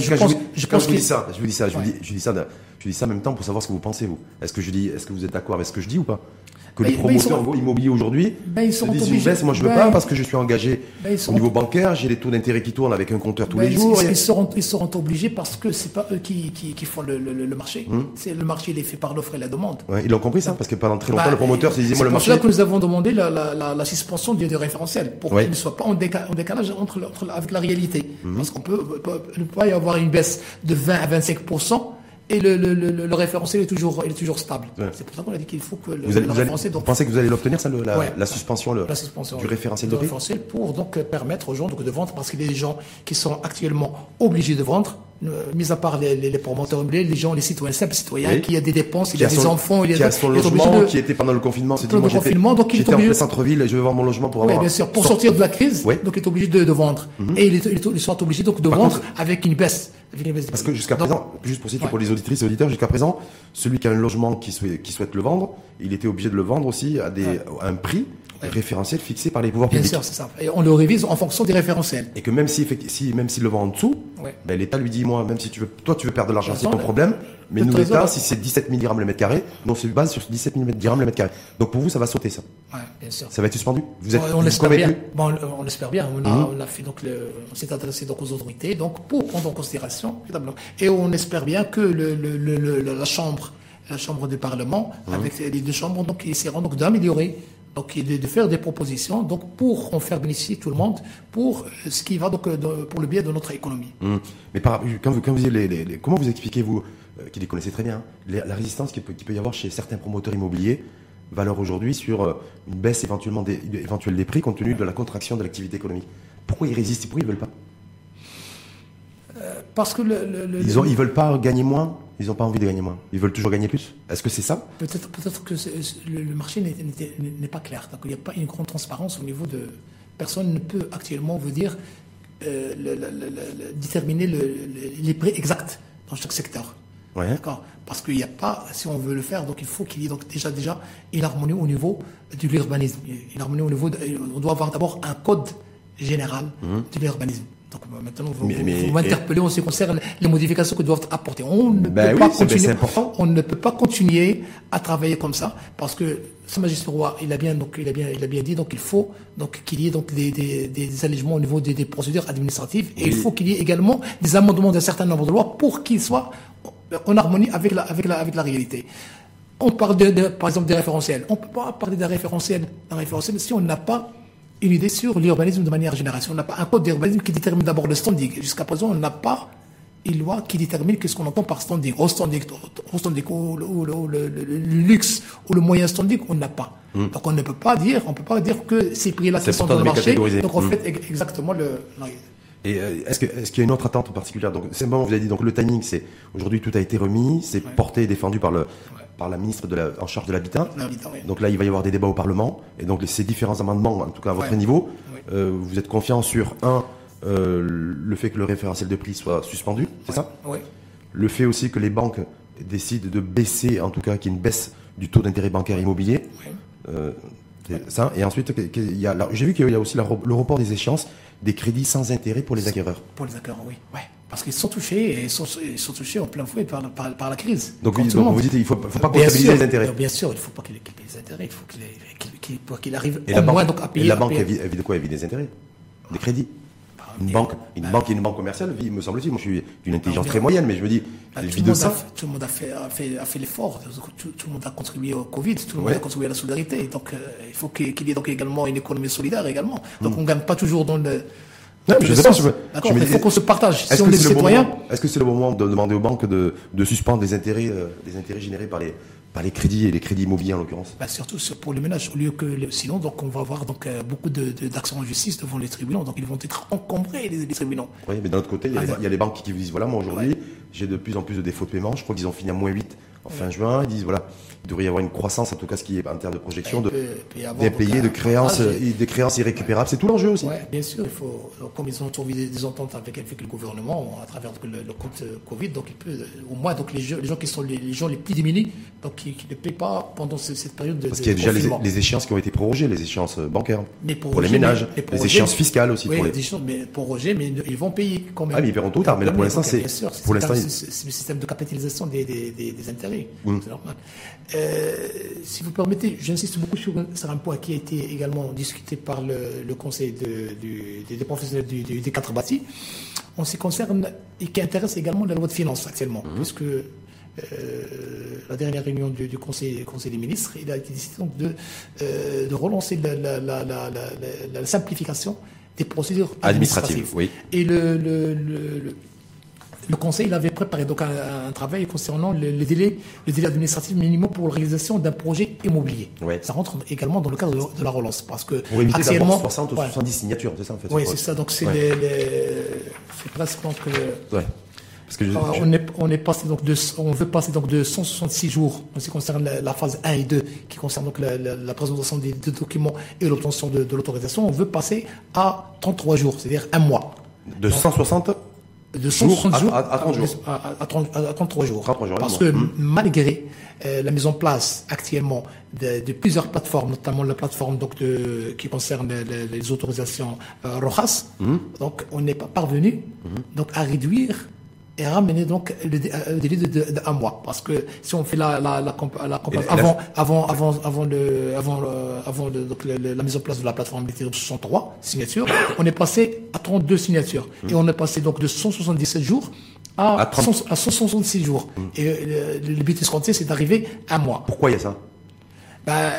je, pense, je, pense je vous dis ça, je vous dis ça, je, vous dis, je dis ça, je dis ça en même temps pour savoir ce que vous pensez vous. Est-ce que je dis, est-ce que vous êtes d'accord avec ce que je dis ou pas? Que les promoteurs immobiliers aujourd'hui ils disent une baisse, moi je ne veux pas parce que je suis engagé au niveau bancaire, j'ai les taux d'intérêt qui tournent avec un compteur tous les jours. Ils, seront, ils seront obligés parce que c'est pas eux qui, qui, font le, le, marché. Hmm. C'est le marché il est fait par l'offre et la demande. Ouais, ils l'ont compris ça parce que pendant très longtemps le promoteur se disait moi le marché. C'est pour ça que nous avons demandé la, la, la, suspension du, référentiel pour qu'il ne soit pas en, décalage entre, avec la réalité. Hmm. Parce qu'on peut, peut, peut pas y avoir une baisse de 20 à 25 et le, le, le, référentiel est toujours, il est toujours stable. C'est pour ça qu'on a dit qu'il faut que le, vous référentiel. vous pensez que vous allez l'obtenir, ça, la, la, suspension, la suspension du référentiel de prix pour donc permettre aux gens donc, de vendre, parce qu'il y a des gens qui sont actuellement obligés de vendre, euh, mis à part les, les, les promoteurs immobiliers, les gens, les citoyens, simples citoyens, qui a des dépenses, il y a des enfants, il y a qui son logement, qui était pendant le confinement, c'est le confinement, donc il est obligé. en centre-ville et je vais vendre mon logement pour avoir. Oui, bien sûr, pour sortir de la crise, donc il est obligé de, de vendre. Mhm. Et ils, sont obligés donc de vendre avec une baisse. Parce que jusqu'à présent, juste pour citer pour les auditrices et auditeurs, jusqu'à présent, celui qui a un logement qui souhaite, qui souhaite le vendre, il était obligé de le vendre aussi à, des, à un prix référentiel fixé par les pouvoirs publics. Bien sûr, c'est ça. Et on le révise en fonction des référentiels. Et que même si, si même s'il le vend en dessous, ben, l'État lui dit, moi, même si tu veux, toi, tu veux perdre de l'argent, c'est ton problème. Mais nous, l'État, si c'est 17 000 dirhams le mètre carré, non, c'est base sur 17 000 dirhams le mètre carré. Donc pour vous, ça va sauter, ça. Ouais, bien sûr. Ça va être suspendu. Vous êtes on, l'espère bien. Bon, on, l'espère bien. On a, mhm. on a fait donc le, on s'est adressé donc aux autorités, donc pour prendre en considération, et on espère bien que le, le, le la chambre, la chambre du Parlement, mhm. avec les deux chambres, donc, essaieront donc d'améliorer donc de, de, faire des propositions donc pour en faire bénéficier tout le monde pour euh, ce qui va donc euh, pour le bien de notre économie. Mmh. Mais par, quand vous, quand vous les, les, comment vous expliquez vous euh, qui les connaissez très bien la résistance qu'il peut, peut, y avoir chez certains promoteurs immobiliers valeur aujourd'hui sur une baisse éventuellement des, éventuelle des prix compte tenu de la contraction de l'activité économique. Pourquoi ils résistent? Pourquoi ils veulent pas? Parce que le, ils ils veulent pas gagner moins? Ils n'ont pas envie de gagner moins. Ils veulent toujours gagner plus. Est-ce que c'est ça? Peut-être peut que le, marché n'est pas clair. Donc il n'y a pas une grande transparence au niveau de. Personne ne peut actuellement vous dire euh, déterminer les prix exacts dans chaque secteur. Ouais. D'accord? Parce qu'il n'y a pas, si on veut le faire, donc il faut qu'il y ait donc déjà, déjà une harmonie au niveau de l'urbanisme. Une harmonie au niveau. on doit avoir d'abord un code général mmh. de l'urbanisme. Donc euh, maintenant, vous, vous m'interpellez en ce qui concerne les modifications que doivent apporter. On ne, ben peut pas continuer, on ne peut pas continuer à travailler comme ça parce que Sa Majesté Roi, il a bien, donc, il a bien, il a bien dit, donc il faut donc qu'il y ait donc des, des, des allégements au niveau des, des procédures administratives et il faut qu'il y ait également des amendements d'un certain nombre de lois pour qu'ils soient en harmonie avec la, avec la, avec la réalité. On parle de, par exemple des référentiels. On peut pas parler d'un référentiel, d'un référentiel si on n'a pas une idée sur l'urbanisme de manière générale. On n'a pas un code d'urbanisme qui détermine d'abord le standing. Jusqu'à présent, on n'a pas une loi qui détermine ce qu'on entend par standing. Au standing, au standing ou, le, luxe ou le moyen standing, on n'a pas. Hmm. Donc on ne peut pas dire, on peut pas dire que ces prix-là sont dans le marché. Donc on hmm. fait exactement le. Et euh, est-ce qu'il est y a une autre attente particulière Donc c'est bon, vous avez dit donc le timing, c'est aujourd'hui tout a été remis, c'est porté et défendu par le par la ministre de la, en charge de l'habitat. Donc là, il va y avoir des débats au Parlement. Et donc ces différents amendements, en tout cas à votre niveau, euh, vous êtes confiant sur, un, euh, le fait que le référentiel de prix soit suspendu, c'est ça Oui. Le fait aussi que les banques décident de baisser, en tout cas qu'il y ait une baisse du taux d'intérêt bancaire immobilier. Euh, Ça, et ensuite, j'ai vu qu'il y a aussi le report des échéances des crédits sans intérêt pour les acquéreurs. Pour les acquéreurs, oui. Ouais. Parce qu'ils sont touchés et sont, ils sont touchés en plein fouet par, par, la crise. Donc, vous dites qu'il ne faut, pas comptabiliser les intérêts. Bien sûr, il ne faut pas qu'il ait les intérêts, il faut qu'il arrive et au moins donc, à payer. Et la banque, elle vit de quoi? Elle vit des intérêts Des crédits une banque, une banque et une banque commerciale vit, me semble-t-il. Moi, je suis d'une intelligence très moyenne, mais je me dis, elle vit de ça. tout le monde a fait, a fait, a fait l'effort. Tout, le monde a contribué au Covid. Tout le monde a contribué à la solidarité. Donc, euh, il faut qu'il y ait donc également une économie solidaire également. Donc, hmm. on ne gagne pas toujours dans le. Non, je sais pas, D'accord, il faut qu'on se partage. Si on est, citoyen. Est-ce que c'est le moment de demander aux banques de, de suspendre des intérêts, euh, intérêts générés par les, par les crédits et les crédits immobiliers en l'occurrence? Bah Surtout pour les ménages, au lieu que sinon donc on va avoir donc euh, beaucoup d'actions de, en justice devant les tribunaux, donc ils vont être encombrés les, tribunaux. Oui, mais d'un autre côté, il y, a, les, banques qui vous disent voilà, moi aujourd'hui j'ai de plus en plus de défauts de paiement, je crois qu'ils ont fini à moins 8 en fin juin, ils disent voilà, il devrait y avoir une croissance, en tout cas ce qui est en termes de projection, de, d'impayés, de créances, des créances irrécupérables. C'est tout l'enjeu aussi. Oui, bien sûr. Il faut, comme ils ont trouvé des ententes avec, le gouvernement à travers le, compte Covid, donc il peut, au moins donc les, gens, les gens qui sont les, gens les plus démunis, donc qui, ne paient pas pendant cette période de Parce qu'il y a déjà les, échéances qui ont été prorogées, les échéances bancaires, pour, les ménages, les échéances fiscales aussi. Oui, pour les échéances mais prorogées, mais ils vont payer quand même. Ah, mais ils paieront tout tard. Mais là, pour l'instant, c'est pour l'instant, le système de capitalisation des, des, intérêts. C'est normal. Euh, si vous permettez, j'insiste beaucoup sur, un point qui a été également discuté par le, Conseil des professionnels du, des quatre bâtis, en ce qui concerne et qui intéresse également la loi de finances actuellement, mmh. puisque euh, la dernière réunion du, conseil, conseil, des ministres, il a été décidé de, euh, de relancer la, simplification des procédures administratives. oui. Et le, le Conseil il avait préparé donc un, travail concernant le, délai, le délai administratif minimum pour l'organisation d'un projet immobilier. Ça rentre également dans le cadre de, la relance. Parce que pour éviter actuellement, 60 ou 70 signatures, c'est ça en fait Oui, c'est ça. Donc c'est presque donc. Euh, parce que on, est, on, est passé donc de, on veut passer donc de 166 jours en ce qui concerne la, phase 1 et 2, qui concerne donc la, présentation des, documents et l'obtention de, l'autorisation. On veut passer à 33 jours, c'est-à-dire un mois. De 160 de 160 jours, à, 30 jours. À, 33 jours. Parce que hmm. malgré euh, la mise en place actuellement de, plusieurs plateformes, notamment la plateforme donc de, qui concerne les, autorisations euh, Rojas, hmm. donc on n'est pas parvenu hmm. donc à réduire et ramener donc le, délai de, un mois. Parce que si on fait la, la, la, avant, avant, avant, avant, le, avant, avant donc la mise en place de la plateforme de 63 signatures, on est passé à 32 signatures. Et on est passé donc de 177 jours à, à, 166 jours. Hmm. Et le, le but escompté, c'est d'arriver à un mois. Pourquoi il y a ça? Ben,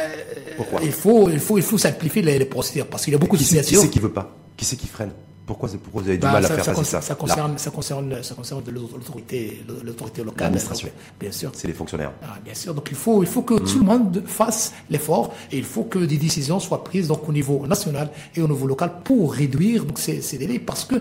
Pourquoi? il faut, il faut, il faut simplifier les, procédures parce qu'il y a beaucoup de signatures. Qui c'est qui veut pas? Qui c'est qui freine? Pourquoi, pourquoi vous avez du bah, mal à faire ça, passer ça ça concerne, ça concerne, ça concerne l'autorité, l'autorité locale. L'administration. Bien sûr. C'est les fonctionnaires. Ah, bien sûr. Donc il faut, il faut que tout le monde fasse l'effort et il faut que des décisions soient prises donc au niveau national et au niveau local pour réduire donc ces, ces délais parce que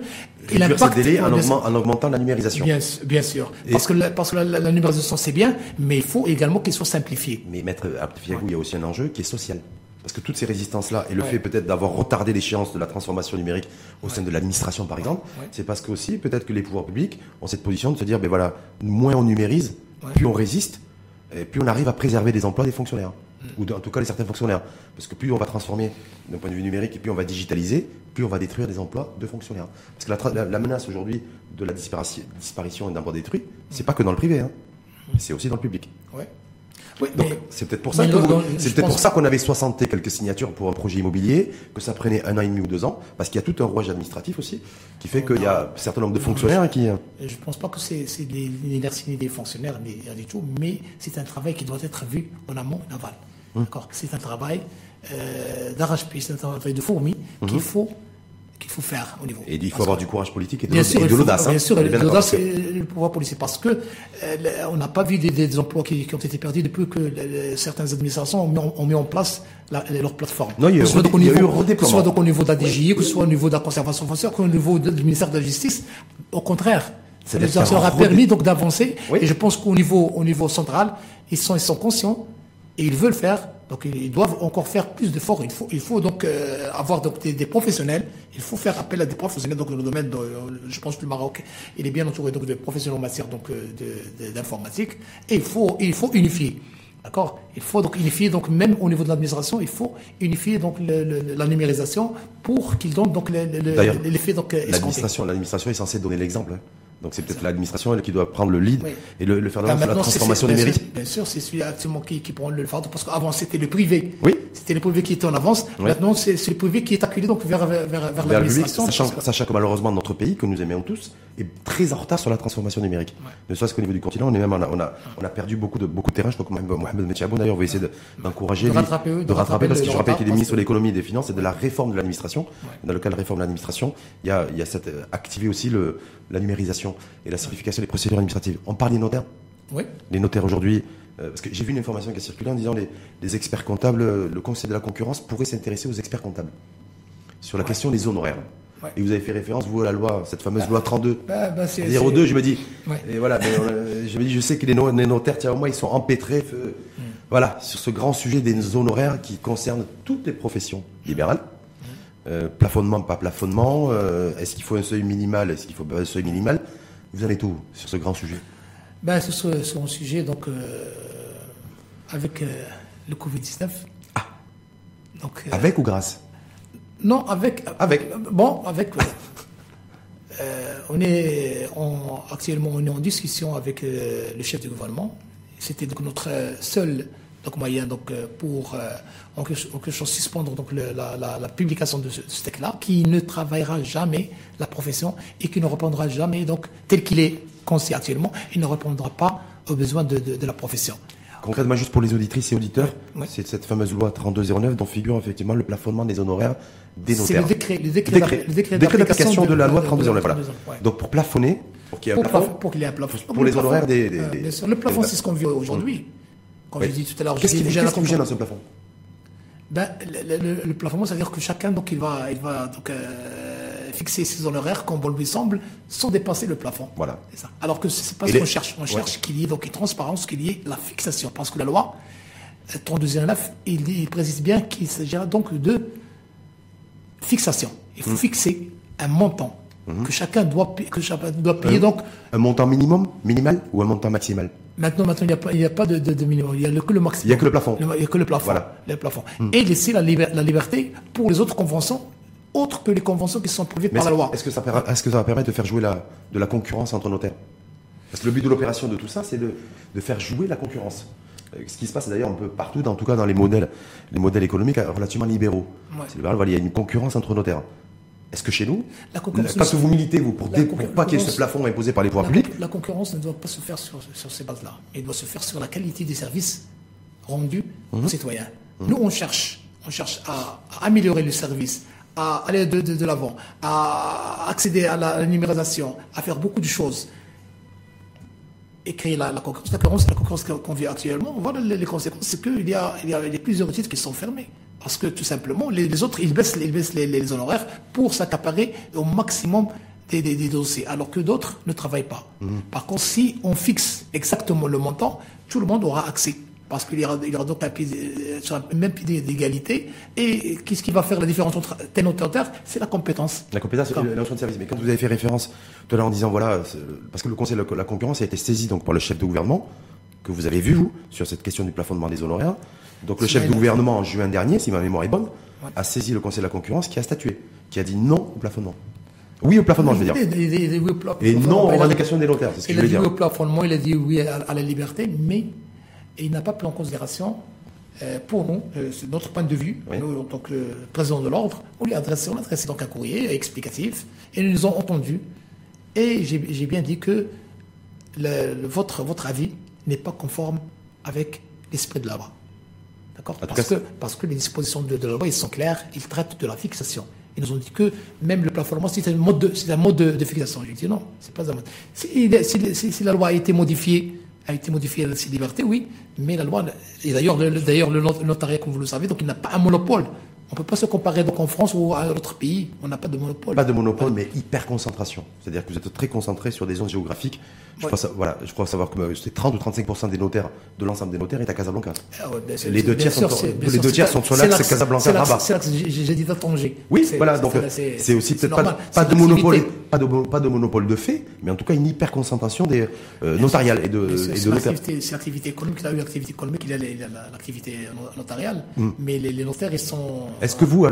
réduire ces délais en, en, augmentant la numérisation. Bien, bien sûr. parce que, la, parce que la, numérisation c'est bien, mais il faut également qu'elle soit simplifiée. Mais maître Abdefiagou, il y a aussi un enjeu qui est social. Parce que toutes ces résistances-là, et le fait peut-être d'avoir retardé l'échéance de la transformation numérique au sein de l'administration, par exemple, c'est parce que aussi, peut-être que les pouvoirs publics ont cette position de se dire, ben voilà, moins on numérise, plus on résiste, et plus on arrive à préserver les emplois des fonctionnaires. Mm. Ou en tout cas, les certains fonctionnaires. Parce que plus on va transformer d'un point de vue numérique, et plus on va digitaliser, plus on va détruire des emplois de fonctionnaires. Parce que la, menace aujourd'hui de la disparition, disparition d'emplois détruits, c'est pas que dans le privé, hein. Mm. c'est aussi dans le public. C'est peut-être pour ça c'est peut-être pour ça qu'on avait 60 et quelques signatures pour un projet immobilier, que ça prenait un an et demi ou deux ans, parce qu'il y a tout un rouage administratif aussi, qui fait qu'il y a un certain nombre de fonctionnaires qui. Euh, je ne pense pas que c'est l'inertie des fonctionnaires ni du tout, mais c'est un travail qui doit être vu en amont et en aval. Hum. C'est un travail euh, d'arrache-pied, c'est un travail de fourmi hum. qu'il faut qu'il faut faire au niveau. Et il faut avoir du courage politique et de, l'audace. Bien sûr, de l'audace et le pouvoir policier. Parce que euh, on n'a pas vu des, emplois qui, ont été perdus depuis que certaines administrations ont mis, en place leur plateforme. Non, il y a, eu, soit Que ce soit donc au niveau de la DGI, que ce soit au niveau de la conservation foncière, que au niveau du ministère de la Justice. Au contraire. Ça, leur a permis donc d'avancer. Et je pense qu'au niveau, au niveau central, ils sont, ils sont conscients et ils veulent faire donc ils doivent encore faire plus d'efforts. Il faut, il faut donc euh, avoir donc des, professionnels. Il faut faire appel à des professionnels. Donc dans le domaine, de, je pense que le Maroc, il est bien entouré donc de professionnels en matière donc euh, d'informatique. Et il faut, il faut unifier. D'accord? Il faut donc unifier, donc même au niveau de l'administration, il faut unifier donc le, le, la numérisation pour qu'il donne donc l'effet donc l'administration est censée donner l'exemple. Hein. Donc c'est peut-être l'administration qui doit prendre le lead et le, faire dans la transformation numérique. Bien sûr, c'est celui actuellement qui, qui prend le fardeau parce qu'avant c'était le privé. Oui. C'était le privé qui était en avance. Maintenant c'est le privé qui est acculé donc vers vers, vers, l'administration. Sachant, que... sachant que malheureusement notre pays que nous aimons tous est très en retard sur la transformation numérique. Ne serait-ce qu'au niveau du continent, on est même on a, on a, on a perdu beaucoup de beaucoup de terrain. Je crois que Mohamed Metchabou d'ailleurs va essayer d'encourager de, rattraper, de, rattraper, parce que je rappelle qu'il est ministre de l'économie et des finances et de la réforme de l'administration. Dans le cas de la réforme de l'administration, il y a il y a cette euh, activé aussi le la numérisation et la simplification des procédures administratives. On parle des notaires Oui. Les notaires aujourd'hui, euh, parce que j'ai vu une information qui a circulé en disant les, les experts comptables, le Conseil de la concurrence pourrait s'intéresser aux experts comptables sur la question des honoraires. Et vous avez fait référence, vous, à la loi, cette fameuse loi 32. Bah, bah, 02, je me dis. Et voilà, euh, je me dis, je sais que les, notaires, tiens, au moins, ils sont empêtrés, mm. voilà, sur ce grand sujet des honoraires qui concernent toutes les professions libérales. Euh, plafonnement, pas plafonnement, euh, est-ce qu'il faut un seuil minimal, est-ce qu'il faut un seuil minimal? Vous êtes où sur ce grand sujet ben, Sur ce, grand sujet, donc, avec le Covid-19. Ah donc, Avec ou grâce? Non, avec. Avec. Bon, avec. on est actuellement on est en discussion avec le chef du gouvernement. C'était donc notre seul donc moyen donc pour en quelque chose suspendre donc la, publication de ce, texte-là, qui ne travaillera jamais la profession et qui ne répondra jamais donc tel qu'il est conçu actuellement, il ne répondra pas aux besoins de, la profession. Concrètement, juste pour les auditrices et auditeurs, c'est cette fameuse loi 3209 dont figure effectivement le plafonnement des honoraires des notaires. C'est le décret, le décret, décret, d'application de, la loi 3209. Voilà. Donc pour plafonner, pour qu'il y ait un plafond, pour, qu'il y ait un plafond, pour, les honoraires des, Le plafond, c'est ce qu'on vit aujourd'hui. Comme je dis tout à l'heure, qu'est-ce qui vous gêne dans ce plafond? Ben, le, le, plafond, c'est-à-dire que chacun donc, il va, il va donc, euh, fixer ses honoraires comme bon lui semble, sans dépasser le plafond. Voilà. Ça. Alors que ce n'est pas ce qu'on cherche. On cherche qu'il y ait donc une transparence, qu'il y ait la fixation. Parce que la loi 32.9, il, il précise bien qu'il s'agira donc de fixation. Il faut mmh. fixer un montant mmh. que chacun doit, que chacun doit payer. donc, un montant minimum, minimal ou un montant maximal? Maintenant, maintenant, il n'y a, pas de, de, minimum. Il n'y a que le maximum. Il n'y a que le plafond. Il n'y a que le plafond. Voilà. Le plafond. Et laisser la, la, liberté pour les autres conventions, autres que les conventions qui sont prévues par la loi. Est-ce que, ça, est que ça va permettre de faire jouer la, de la concurrence entre notaires? Parce que le but de l'opération de tout ça, c'est de, de faire jouer la concurrence. Euh, ce qui se passe d'ailleurs un peu partout, en tout cas dans les modèles, les modèles économiques relativement libéraux. Ouais. il y a une concurrence entre notaires. Est-ce que chez nous, la concurrence parce que vous militez vous pour, pas qu'il y ait ce plafond imposé par les pouvoirs publics La concurrence ne doit pas se faire sur, ces bases-là. Elle doit se faire sur la qualité des services rendus aux mhm. citoyens. Nous, on cherche, on cherche à, améliorer le service, à aller de, l'avant, à accéder à la, numérisation, à faire beaucoup de choses et créer la, concurrence. La concurrence, la concurrence qu'on vit actuellement, on voit les, conséquences, c'est qu'il y a, il y a plusieurs titres qui sont fermés. Parce que tout simplement, les, autres, ils baissent, ils baissent les, honoraires pour s'accaparer au maximum des, dossiers, alors que d'autres ne travaillent pas. Mhm. Par contre, si on fixe exactement le montant, tout le monde aura accès. Parce qu'il y aura, donc un pied, euh, sur un même pied d'égalité. Et qu'est-ce qui va faire la différence entre tel notaire C'est la compétence. La compétence, la notion de service. Mais quand vous avez fait référence tout à l'heure en disant, voilà, parce que le Conseil de la concurrence a été saisi donc par le chef de gouvernement, que vous avez vu, vous, sur cette question du plafonnement des honoraires. Donc le chef du gouvernement, en juin dernier, si ma mémoire est bonne, a saisi le Conseil de la concurrence qui a statué, qui a dit non au plafonnement. Oui au plafonnement, je veux dire. Et non aux revendications des notaires, c'est ce que je veux dire. Il a dit oui au plafonnement, il a dit oui à, la liberté, mais il n'a pas pris en considération, euh, pour nous, euh, notre point de vue, nous, en tant que président de l'ordre, on lui a adressé, on a adressé donc un courrier explicatif, et nous nous ont entendus. Et j'ai bien dit que le, votre, votre avis n'est pas conforme avec l'esprit de la loi. Parce, que, parce que les dispositions de, la loi, ils sont claires, ils traitent de la fixation. Ils nous ont dit que même le plafonnement, c'est un mode de, un mode de, fixation. J'ai dit non, c'est pas un mode. Si, la loi a été modifiée, a été modifiée ses libertés, oui, mais la loi, et d'ailleurs, d'ailleurs, le notariat, comme vous le savez, donc il n'a pas un monopole. On ne peut pas se comparer donc en France ou à d'autres pays. On n'a pas de monopole. Pas de monopole, mais hyper concentration. C'est-à-dire que vous êtes très concentré sur des zones géographiques. Je, crois, voilà, je crois savoir que c'est 30 ou 35 des notaires, de l'ensemble des notaires, est à Casablanca. Ah ben, les deux tiers, sont, les deux tiers sont sur l'axe Casablanca-Rabat. C'est l'axe, j'ai dit à Tanger. Oui, voilà, donc c'est aussi peut-être pas, de monopole, pas de, pas de monopole de fait, mais en tout cas une hyper concentration des euh, notariales et de, et de C'est l'activité économique, il a eu l'activité économique, il a l'activité notariale, mm. mais les, notaires, ils sont. Est-ce que vous,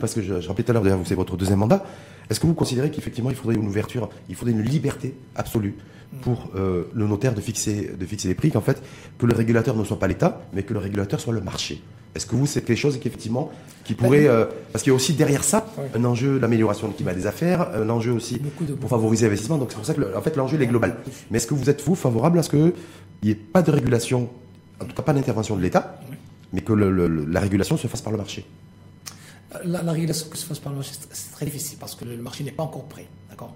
parce que je, je rappelais tout à l'heure, vous c'est votre deuxième mandat, est-ce que vous considérez qu'effectivement il faudrait une ouverture, il faudrait une liberté absolue pour euh, le notaire de fixer, de fixer les prix, qu'en fait, que le régulateur ne soit pas l'État, mais que le régulateur soit le marché? Est-ce que vous, c'est quelque chose qui, effectivement, qui pourrait. Euh, parce qu'il y a aussi derrière ça un enjeu d'amélioration du climat des affaires, un enjeu aussi pour favoriser l'investissement. Donc c'est pour ça que, en fait, l'enjeu est global. Mais est-ce que vous êtes, vous, favorable à ce qu'il n'y ait pas de régulation, en tout cas pas d'intervention de l'État, mais que la régulation se fasse par le marché? La, régulation que se fasse par le marché, c'est très difficile parce que le marché n'est pas encore prêt. D'accord?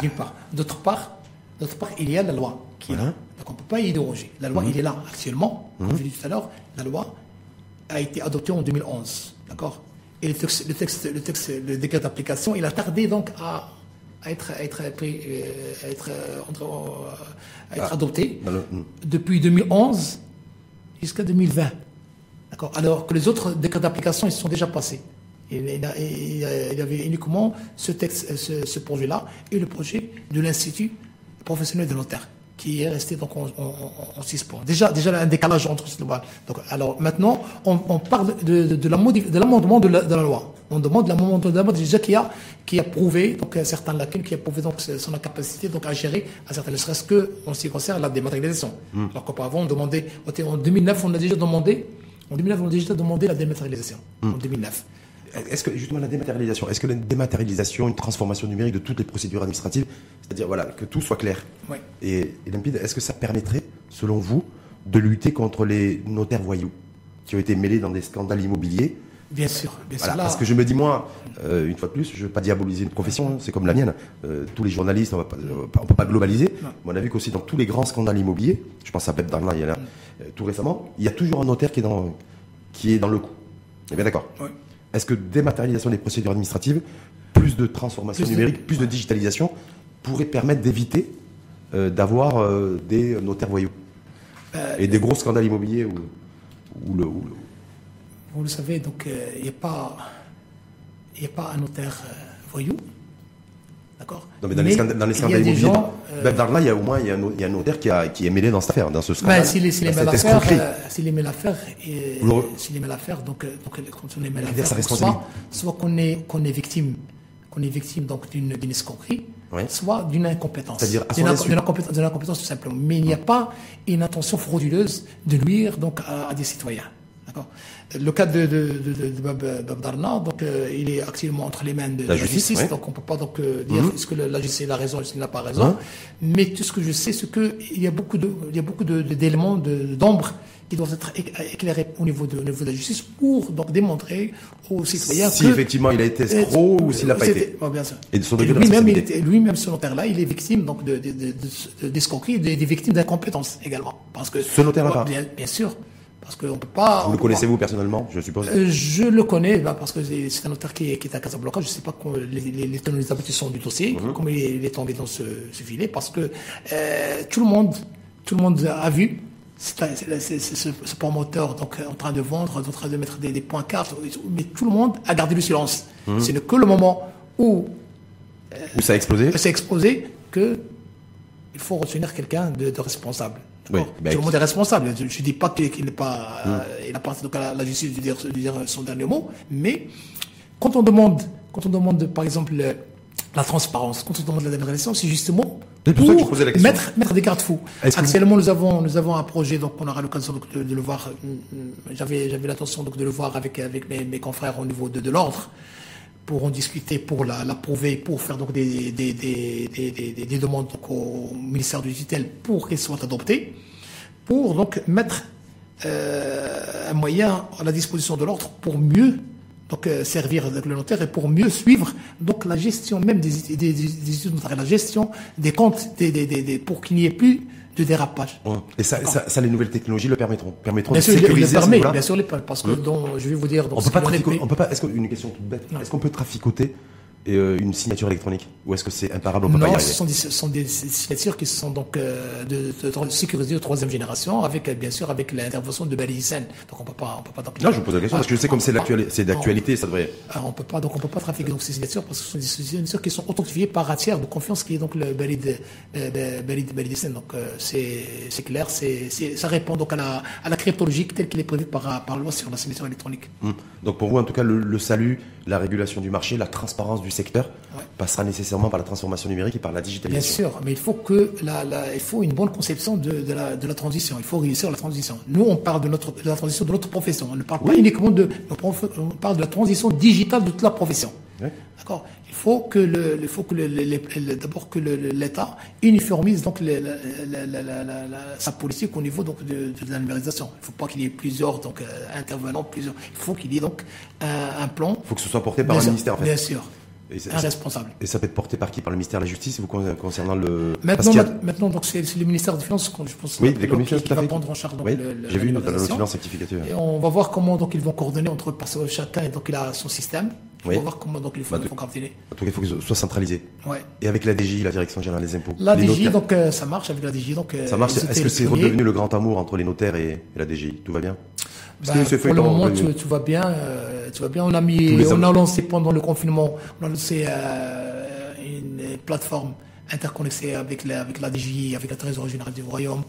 D'une part. D'autre part, D'autre part, il y a la loi qui est là. Donc on ne peut pas y déroger. La loi, il est là actuellement. Comme je l'ai dit tout à l'heure, la loi a été adoptée en 2011. D'accord? Et le texte, le texte, le texte, le décret d'application, il a tardé donc à, être, à être, euh, être, euh, à être ah. adopté depuis 2011 jusqu'à 2020. D'accord? Alors que les autres décrets d'application, ils sont déjà passés. Il, il, y avait uniquement ce texte, ce, ce projet-là et le projet de l'Institut professionnel de notaire qui est resté donc en, en, suspens. Déjà, déjà un décalage entre ces Donc, alors maintenant, on, parle de, de, l'amendement de, la loi. On demande l'amendement de la loi déjà qui a qui a prouvé donc certains lacunes, qui a prouvé donc son incapacité donc à gérer à certaines, ne serait-ce que en ce qui concerne la dématérialisation. Hmm. Alors qu'auparavant, on demandait en 2009, on a déjà demandé en 2009, on a déjà demandé la dématérialisation. Hmm. En 2009. Est-ce que justement la dématérialisation, est-ce que la dématérialisation, une transformation numérique de toutes les procédures administratives, c'est-à-dire voilà que tout soit clair et, limpide, est-ce que ça permettrait, selon vous, de lutter contre les notaires voyous qui ont été mêlés dans des scandales immobiliers Bien sûr, bien sûr. Parce que je me dis, moi, euh, une fois de plus, je ne veux pas diaboliser une profession, hein, c'est comme la mienne. Euh, tous les journalistes, on ne peut pas globaliser. Mais on a vu qu'aussi dans tous les grands scandales immobiliers, je pense à Pep il y a là, euh, tout récemment, il y a toujours un notaire qui est dans, qui est dans le coup. est bien d'accord oui. Est-ce que dématérialisation des procédures administratives, plus de transformation numérique, plus de digitalisation pourrait permettre d'éviter euh, d'avoir euh, des notaires voyous euh, et des gros scandales immobiliers où, le, Vous le savez, donc il n'y a, pas, a pas un notaire voyou D'accord dans les, scandales, dans les scandales immobiliers, euh, Darla, il y a au moins il y a un, il y a un notaire qui, a, qui est mêlé dans cette affaire, dans ce scandale. Ben, s'il est mêlé l'affaire, euh, s'il est mêlé l'affaire, s'il est mêlé l'affaire, donc, euh, donc quand on est mêlé l'affaire, soit, soit qu'on est, qu'on est victime, qu'on est victime donc d'une, escroquerie, soit d'une incompétence. C'est-à-dire d'une, incompétence, d'une incompétence tout simplement. Mais il n'y a pas une intention frauduleuse de nuire donc à, à des citoyens. D'accord le cas de, de, de, de Bab, Darna, donc euh, il est actuellement entre les mains de la, justice, donc on peut pas donc euh, dire mhm. est-ce que la justice a raison, est-ce qu'il n'a pas raison. Mais tout ce que je sais, c'est que il y a beaucoup d'éléments d'ombre qui doivent être éclairés au niveau de, au niveau de la justice pour donc démontrer aux citoyens si effectivement il a été escroc ou s'il n'a pas été. bien sûr. Et de son lui-même, lui-même, ce notaire-là, il est victime donc de, d'escroquerie, de, des victimes d'incompétence également, parce que ce notaire-là. Bien, bien sûr. Parce qu'on peut pas. Vous le connaissez-vous personnellement, je suppose euh, Je le connais bah, parce que c'est un notaire qui est, qui est à Casablanca. Je ne sais pas les, les, les tenants aboutissants du dossier, mhm. comment il est, tombé dans ce, ce filet, parce que euh, tout le monde, tout le monde a vu c'est ce, promoteur donc en train de vendre, en train de mettre des, des points cartes, mais tout le monde a gardé le silence. Mhm. C'est que le moment où euh, où ça a explosé, ça a explosé que il faut retenir quelqu'un de, de responsable. Oui, ben, tout le monde est responsable. Je ne dis pas qu'il n'est pas, euh, il appartient donc à la justice de dire, de dire, son dernier mot, mais quand on demande, quand on demande par exemple la transparence, quand on demande la démocratie, c'est justement pour mettre, mettre des garde-fous. Actuellement, nous avons, nous avons un projet, donc on aura l'occasion de, de, le voir. Euh, euh, j'avais, j'avais l'intention donc de le voir avec, avec mes, mes confrères au niveau de, de l'ordre pour en discuter, pour l'approuver, pour faire donc des, des, des, des demandes au ministère du tutelle pour qu'elles soient adoptées, pour donc mettre euh, un moyen à la disposition de l'ordre pour mieux donc euh, servir le notaire et pour mieux suivre donc la gestion même des, des, des, la gestion des comptes des, pour qu'il n'y ait plus de dérapage. Et ça, ça, ça, les nouvelles technologies le permettront, permettront bien de sûr, sécuriser. Permet, bien sûr, parce que hum. je vais vous dire. Donc, on peut pas, on peut pas. Est-ce qu'une question toute bête Est-ce qu'on peut traficoter et euh, une signature électronique Ou est-ce que c'est imparable, on peut pas y Non, arriver ce sont, des, ce sont des signatures qui sont donc euh, de, de, de sécurisées de troisième génération, avec euh, bien sûr avec l'intervention de Balicen. Donc on peut pas, on peut pas. Donc, Non, je vous pose la question parce que je sais comme c'est c'est d'actualité, ça devrait. Alors, on peut pas, donc on peut pas trafiquer donc ces signatures parce que ce sont des signatures qui sont authentifiées par un tiers de confiance qui est donc le Balid. Donc c'est, clair, c'est, ça répond donc à la, à la cryptologie telle qu'elle est prévue par, par loi sur la signature électronique. Hum. Donc pour vous, en tout cas, le, le salut, la régulation du marché, la transparence du secteur Ouais. passera nécessairement par la transformation numérique et par la Bien digitalisation. sûr, mais il faut que la, la- il faut une bonne conception de, de, la, de la transition. Il faut réussir la transition. Nous, on parle de notre de la transition de notre profession. On ne parle pas uniquement de on parle de la transition digitale de toute la profession. D'accord. Il faut que le, il faut que le, le- le- le- d'abord que le- le- l'État uniformise donc le- la- la- la- sa politique au niveau donc de, de la numérisation. Il ne faut pas qu'il y ait plusieurs donc euh, intervenants, plusieurs. Il faut qu'il y ait donc un, un plan. Il faut que ce soit porté par bien un sûr, ministère, en fait. Bien sûr. Et un responsable. Et ça peut être porté par qui? Par le ministère de la Justice vous con- concernant le. Maintenant, a- maintenant donc c'est le ministère des Finances, je pense, Oui, qui- les va prendre en charge donc, Oui, le- le- j'ai vu de numérisation. finances rectificative. Et on va voir comment donc ils vont coordonner entre parce que chacun donc il a son système. On Oui. voir comment donc ils Bah, vont, de- vont coordonner. En tout cas, il faut que ce soit centralisé. Ouais. Et avec la DGI, la Direction Générale des Impôts. La DGI donc euh, ça marche avec la DGI donc. euh, Ça marche. Est-ce que c'est redevenu le grand amour entre les notaires et, et la DGI Tout va bien? Parce Bah, pour le moment, tu, bien, euh, tu vois bien. On a mis, on a lancé pendant le confinement, on a lancé euh, une plateforme interconnectée avec la, avec la DGI, avec la Trésorerie générale du Royaume.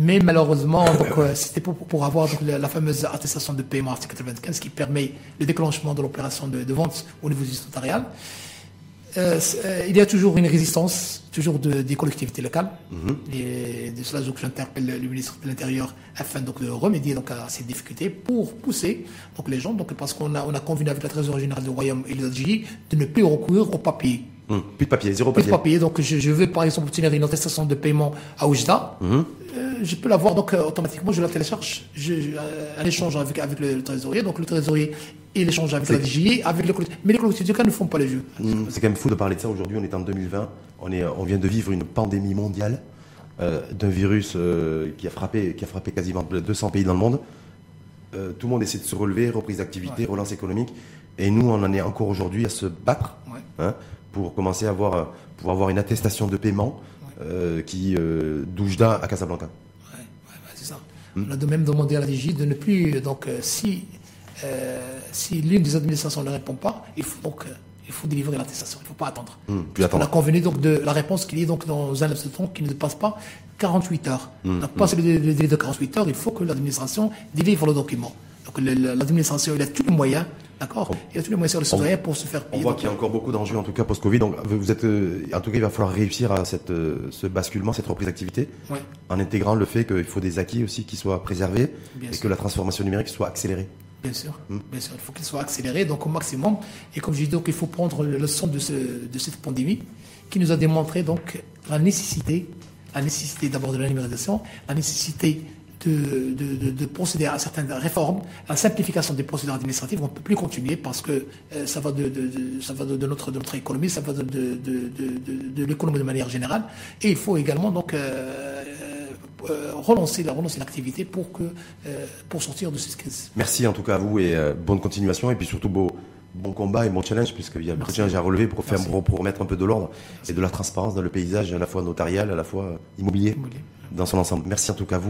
Mais malheureusement, donc, euh, c'était pour, pour avoir donc, la, la fameuse attestation de paiement article 95 qui permet le déclenchement de l'opération de, de vente au niveau du notarial. Euh, euh, il y a toujours une résistance, toujours de- des collectivités locales. Et de cela, donc, j'interpelle le ministre de l'Intérieur afin donc, de remédier donc, à ces difficultés pour pousser donc, les gens, donc, parce qu'on a, on a convenu avec la Trésorerie générale du Royaume et la DGI de ne plus recourir au papier. Hum, Plus de papier, zéro Plus de papier. papier, donc je, je veux par exemple obtenir une attestation de paiement à Oujda. Euh, je peux l'avoir donc euh, automatiquement, je la télécharge, je, je- euh, un échange avec, avec le, trésorier, donc le trésorier il échange avec la DGI, avec le collectivité. Mais les collectivités locales ne font pas le jeu. Hum, C'est quand même fou de parler de ça aujourd'hui. On est en 2020. On, est, on vient de vivre une pandémie mondiale euh, d'un virus qui, a frappé, qui a frappé quasiment 200 pays dans le monde. Tout le monde essaie de se relever, reprise d'activité, relance économique. Et nous, on en est encore aujourd'hui à se battre Ouais. hein, pour commencer à avoir, pour avoir une attestation de paiement euh, qui euh, d'Oujda à Casablanca. Ouais, ouais, ouais, c'est ça. On a de même demandé à la DGI de ne plus, donc, euh, si, euh, si l'une des administrations ne répond pas, il faut donc, euh, il faut délivrer l'attestation. Il ne faut pas attendre. Plus on a convenu donc de la réponse qu'il y ait donc dans un laps de temps qui ne dépasse pas 48 heures. Hum, donc, passé le délai le délai de 48 heures, il faut que l'administration délivre le document. Donc, l'administration, il a tous les moyens, d'accord Il a tous les moyens sur le citoyen pour se faire On payer. voit Donc, qu'il y a encore beaucoup d'enjeux, en tout cas post-Covid. Donc, vous êtes, euh, en tout cas, il va falloir réussir à cette, euh, ce basculement, cette reprise d'activité, Ouais. en intégrant le fait qu'il faut des acquis aussi qui soient préservés Bien et sûr. que la transformation numérique soit accélérée. Bien sûr, Hmm. bien sûr, il faut qu'il soit accéléré, donc au maximum. Et comme je dis, donc il faut prendre le leçon de, ce, de cette pandémie qui nous a démontré donc la nécessité, la nécessité d'abord de la numérisation, la nécessité de, de, de- de procéder à certaines réformes, à la simplification des procédures administratives. On ne peut plus continuer parce que euh, ça va, de, ça va de, notre, de notre économie, ça va de, de, l'économie de manière générale. Et il faut également donc euh, euh, relancer la relancer l'activité pour que pour sortir de cette crise. Merci en tout cas à vous et bonne continuation et puis surtout beau, bon combat et bon challenge puisqu'il y a beaucoup de challenges à relever pour, faire, pour, pour remettre un peu de l'ordre et de la transparence dans le paysage à la fois notarial, à la fois immobilier, Immobilier. dans son ensemble. Merci en tout cas à vous.